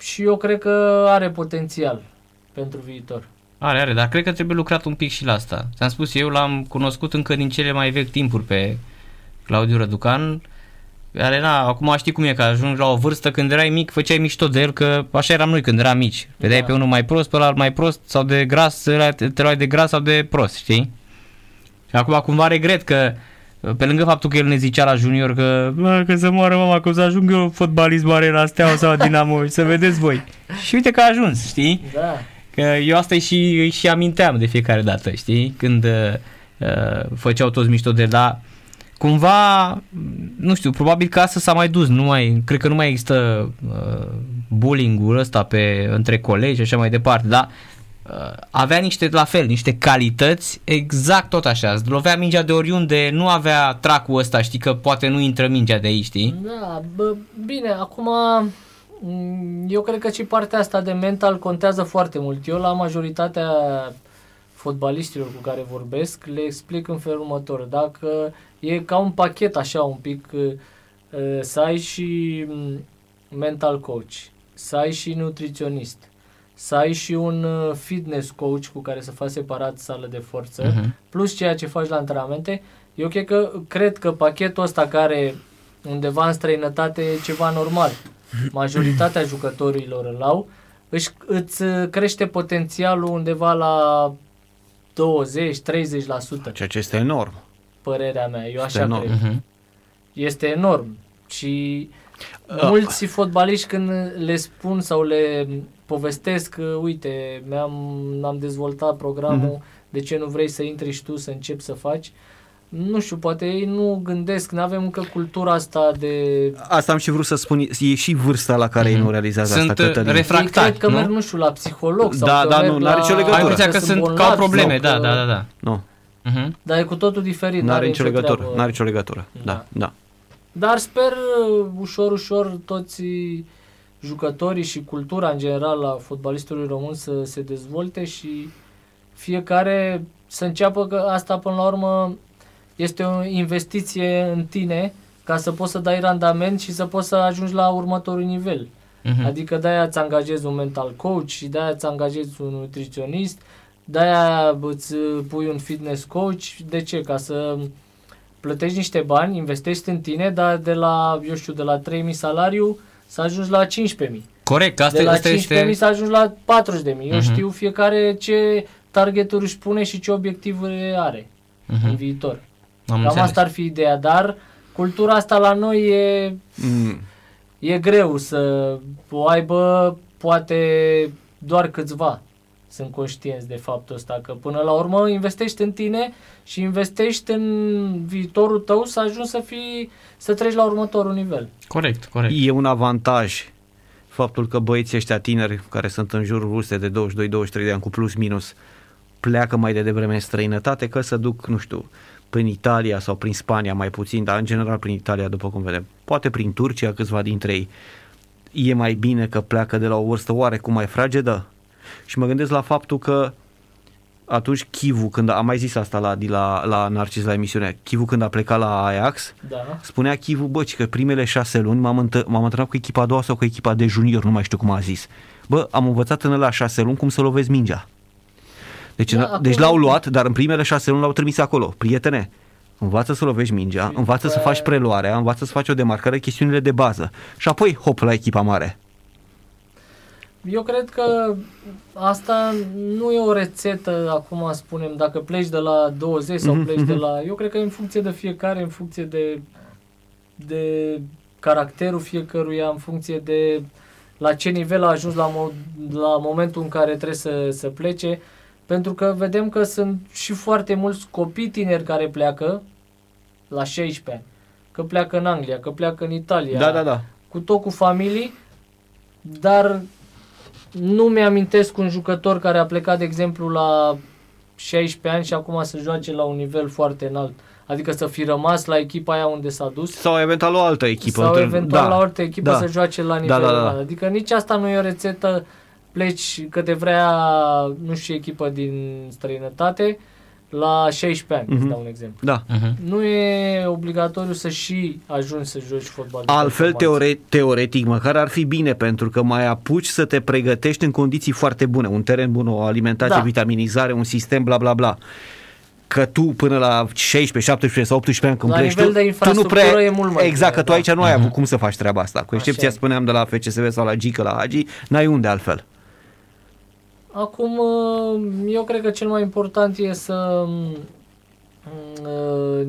și eu cred că are potențial pentru viitor. Are, are, dar cred că trebuie lucrat un pic și la asta. Ți-am spus, eu l-am cunoscut încă din cele mai vechi timpuri pe Claudiu Răducan, care, na, acum știi cum e, că ajungi la o vârstă când erai mic, făceai mișto de el, că așa eram noi când eram mici. Vedeai Da. pe unul mai prost, pe ăla mai prost, sau de gras, ăla te te luai de gras sau de prost, știi? Și acum cumva regret că pe lângă faptul că el ne zicea la junior că, bă, că să moară mama, că o să ajung eu fotbalist mare la Steaua sau la Dinamo și să vedeți voi. Și uite că a ajuns, știi? Da. Că eu asta și, îi și aminteam de fiecare dată, știi? Când uh, uh, făceau toți mișto de la... Cumva, nu știu, probabil că asta s-a mai dus, nu mai, cred că nu mai există uh, bullying-ul ăsta pe, între colegi și așa mai departe, dar uh, avea niște, la fel, niște calități exact tot așa, îți lovea mingea de oriunde, nu avea tracul ăsta, știi că poate nu intră mingea de aici, știi? Da, bă, bine, acum m, eu cred că și partea asta de mental contează foarte mult. Eu la majoritatea fotbalistilor cu care vorbesc le explic în felul următor. Dacă e ca un pachet așa un pic uh, să ai și m, mental coach, să ai și nutriționist, să ai și un uh, fitness coach cu care să faci separat sală de forță, Mhm. plus ceea ce faci la antrenamente, eu cred că, cred că pachetul ăsta care undeva în străinătate e ceva normal. Majoritatea jucătorilor îl au. își, îți uh, crește potențialul undeva la 20-30%, Ceea ce este enorm. părerea mea. Eu Este așa enorm. cred. Mhm. Este enorm. Și Uh. Mulți fotbaliști când le spun sau le povestesc că, uite, mi-am, am dezvoltat programul, Mhm. de ce nu vrei să intri și tu să începi să faci? Nu știu, poate ei nu gândesc, nu avem încă cultura asta de... Asta am și vrut să spun, e și vârsta la care ei nu realizează Sunt, asta, uh, Cătălin. Ei Refractari, cred că nu? merg, nu știu, la psiholog sau Da, că da, merg nu, n-are la... nicio legătură. Ai impresia că sunt, că au probleme, sau da, că- da, da, da. Nu, Mhm. Dar e cu totul diferit. nu are n-are nicio legătură. treabă. Nu are nicio legătură. Da, Da. da. Dar sper uh, ușor, ușor toți jucătorii și cultura în general a fotbalistului român să se dezvolte și fiecare să înceapă că asta până la urmă este o investiție în tine ca să poți să dai randament și să poți să ajungi la următorul nivel. Mhm. Adică de-aia îți angajezi un mental coach și de-aia îți angajezi un nutriționist, de-aia îți pui un fitness coach. De ce? Ca să plătești niște bani, investești în tine, dar de la, eu știu, de la 3.000 salariu să ajungi la 15.000. Corect, asta, de la asta 15.000 este... să ajungi la 40.000. Eu Mhm. știu fiecare ce targeturi își pune și ce obiectivuri are în Mhm. viitor. Am Cam înțeles. asta ar fi ideea, dar cultura asta la noi e Mm. e greu să o aibă poate doar câțiva sunt conștienți de faptul ăsta, că până la urmă investești în tine și investești în viitorul tău să ajungi să fii, să treci la următorul nivel. Corect, corect. E un avantaj faptul că băieții ăștia tineri care sunt în jurul vârstei de 22-23 de ani cu plus minus pleacă mai de devreme în străinătate că să duc, nu știu, prin Italia sau prin Spania mai puțin, dar în general prin Italia după cum vedem. Poate prin Turcia câțiva dintre ei. E mai bine că pleacă de la o vârstă oarecum mai fragedă? Și mă gândesc la faptul că atunci Chivu, când am mai zis asta la, la, la Narcis la emisiune, Chivu când a plecat la Ajax, Da. Spunea Chivu, bă, ci că primele șase luni m-am, întă- m-am întâlnit cu echipa a doua sau cu echipa de junior, nu mai știu cum a zis. Bă, am învățat în la șase luni cum să lovezi mingea. Deci, Da, da, acum- deci l-au luat, dar în primele șase luni l-au trimis acolo. Prietene, învață să lovești mingea, Și învață să după faci aia- preluarea, învață să faci o demarcare, chestiunile de bază. Și apoi, hop, la echipa mare. Eu cred că asta nu e o rețetă, acum spunem, dacă pleci de la 20 sau Mhm, pleci de mhm. la... Eu cred că e în funcție de fiecare, în funcție de, de caracterul fiecăruia, în funcție de la ce nivel a ajuns la, mo- la momentul în care trebuie să, să plece, pentru că vedem că sunt și foarte mulți copii tineri care pleacă la 16 ani, că pleacă în Anglia, că pleacă în Italia, Da, da, da. cu tot cu familii, dar nu mi-amintesc un jucător care a plecat, de exemplu, la 16 ani și acum să joace la un nivel foarte înalt. Adică să fi rămas la echipa aia unde s-a dus Sau eventual o altă echipă. sau între- eventual da. la orice echipă da. să joace la nivel da, da. înalt. Adică nici asta nu e o rețetă, pleci că te vrea, nu știu, echipă din străinătate la 16 ani, Mhm. îți dau un exemplu. Da. Mhm. Nu e obligatoriu să și ajungi să joci fotbal. de Altfel, performanță. teore- teoretic, măcar ar fi bine, pentru că mai apuci să te pregătești în condiții foarte bune, un teren bun, o alimentație, Da. vitaminizare, un sistem, bla bla bla. Că tu până la 16, 17 sau 18 ani când La pleci, nivel tu, de tu nu infrastructură prea, e mult mai Exact, bine, că tu aici da. nu ai avut cum să faci treaba asta. Cu excepția, e. spuneam, de la FCSB sau la Gică, la Hagi, n-ai unde altfel. Acum, uh, eu cred că cel mai important e să mm, uh,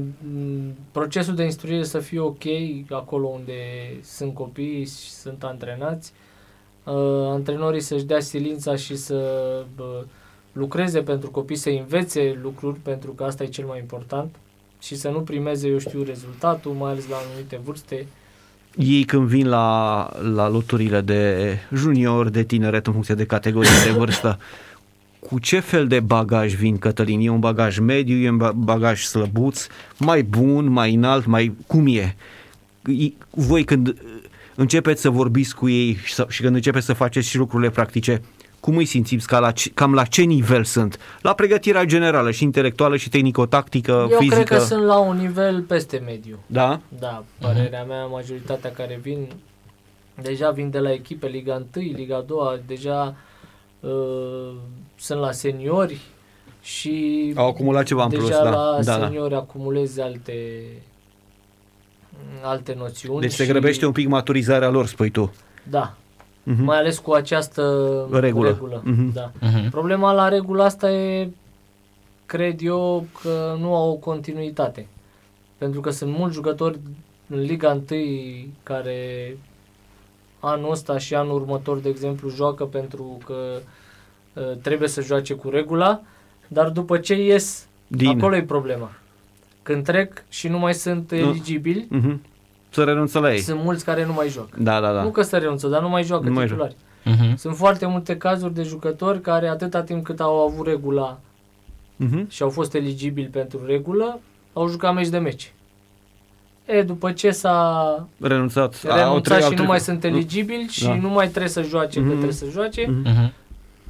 procesul de instruire să fie ok acolo unde sunt copii și sunt antrenați. Uh, Antrenorii să-și dea silința și să bă, lucreze pentru copii, să învețe lucruri, pentru că asta e cel mai important și să nu primeze, eu știu, rezultatul, mai ales la anumite vârste. Ei când vin la, la loturile de junior, de tineret în funcție de categorie de vârstă, cu ce fel de bagaj vin, Cătălin? E un bagaj mediu, e un ba- bagaj slăbuț, mai bun, mai înalt, mai... Cum e? I- Voi când începeți să vorbiți cu ei și, să, și când începeți să faceți și lucrurile practice, cum îi simțiți? Ca la, ce- cam la ce nivel sunt? La pregătirea generală și intelectuală și tehnico-tactică, Eu fizică? cred că sunt la un nivel peste mediu. Da? Da, părerea mea, majoritatea care vin, deja vin de la echipe Liga 1, Liga 2, deja uh, sunt la seniori și Au acumulat ceva în deja plus, da. la da, da. seniori acumulezi alte alte noțiuni. Deci se și- grăbește un pic maturizarea lor, spui tu. Da, Mhm. mai ales cu această Regulă. regulă. Mhm. Da. Mhm. Problema la regula asta e, cred eu, că nu au o continuitate. Pentru că sunt mulți jucători în Liga 1 care anul ăsta și anul următor, de exemplu, joacă pentru că uh, trebuie să joace cu regula, dar după ce ies, Din. acolo e problema. Când trec și nu mai sunt Nu. eligibili, Mhm. Să renunță la ei. sunt mulți care nu mai joacă. Da, da, Nu da. că să renunță, dar nu mai joacă Nu mai titulari. Mhm. Sunt foarte multe cazuri de jucători care atâta timp cât au avut regula Mhm. și au fost eligibili pentru regulă, au jucat meci de meci. E, după ce s-a Renunțat. Au renunțat tre- au și nu trecut. mai sunt eligibili și Da. nu mai trebuie să joace Mhm. cât trebuie să joace, Mhm. Mhm.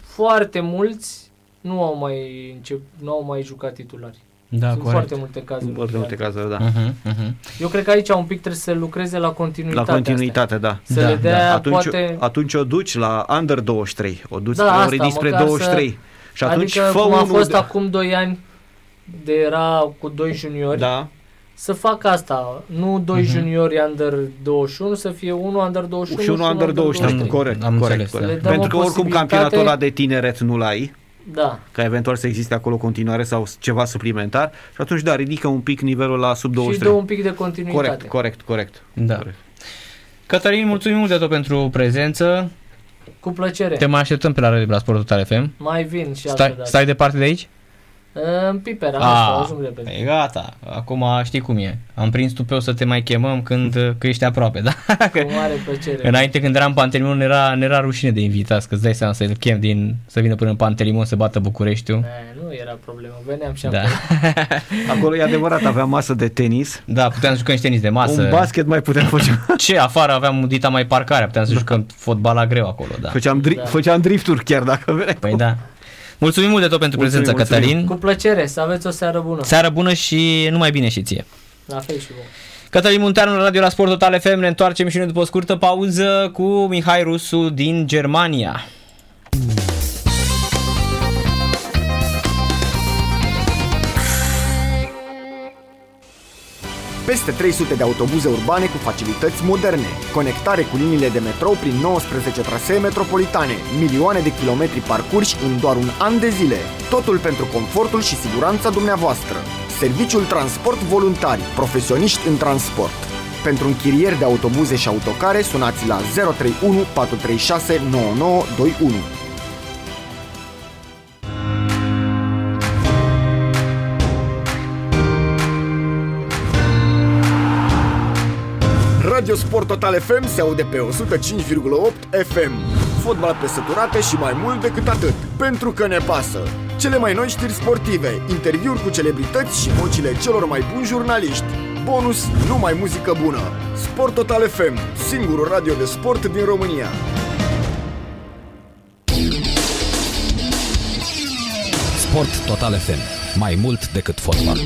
foarte mulți nu au mai, încep, nu au mai jucat titulari. Da, sunt corect. foarte multe cazuri. Foarte multe cazuri, da. Mhm, mhm. Eu cred că aici un pic trebuie să lucreze la La continuitate. continuitate, da. Să Da, le dea, da. Atunci, poate... atunci o duci la under 23, o duci Da, da, o asta, ridici spre măcar 23. Și atunci adică fă cum a unul fost de... acum 2 ani de era cu doi juniori, Da, să facă asta, nu doi Mhm. juniori under 21, să fie unul under 21 și unul under 23, 23. corect, Am corect, înțeles, corect. da. Le dăm Pentru o că oricum posibilitate- campionatul ăla de tineret nu-l ai, Da, ca eventual să existe acolo continuare sau ceva suplimentar și atunci da, ridică un pic nivelul la sub și dă 23. un pic de continuitate. Corect, corect, corect. Da. Corect. Cătălin, mulțumim mult de tot pentru prezență. Cu plăcere. Te mai așteptăm pe la Radio la Sport Total FM. Mai vin și altă Stai, dată. stai departe de aici? În Pipera, asta, ajung e repede. gata. Acum știi cum e. Am prins tupeu să te mai chemăm când că ești aproape, da? Cu mare plăcere. Înainte când eram în Pantelimon era, ne era rușine de invitați, că îți dai seama să-l chem din, să vină până în Pantelimon să bată Bucureștiul. Ne, nu era problemă, veneam și Da. acolo. Acolo e adevărat, avea masă de tenis, da, puteam să jucăm și tenis de masă. un basket mai puteam face. Ce, afară aveam dita mai parcare, puteam să jucăm fotbal la greu acolo, da. Făceam, dri- Da. făceam drifturi chiar dacă veneai. Păi da. Mulțumim mult de tot pentru Mulțumim, prezența, mulțumim. Cătălin. Cu plăcere, să aveți o seară bună. Seară bună și numai bine și ție. La fel și voi. Cătălin Munteanu la Radio la Sport Total FM, ne întoarcem și noi după o scurtă pauză cu Mihai Rusu din Germania. Peste 300 de autobuze urbane cu facilități moderne, conectare cu liniile de metrou prin 19 trasee metropolitane, milioane de kilometri parcurși în doar un an de zile. Totul pentru confortul și siguranța dumneavoastră. Serviciul Transport Voluntari, profesioniști în transport. Pentru închirieri de autobuze și autocare, sunați la 031 436 9921. Radio Sport Total FM se aude pe 105,8 FM. Fotbal pe săturate și mai mult decât atât. Pentru că ne pasă. Cele mai noi știri sportive, interviuri cu celebrități și vocile celor mai buni jurnaliști. Bonus, numai muzică bună. Sport Total FM, singurul radio de sport din România. Sport Total FM. Mai mult decât fotbal.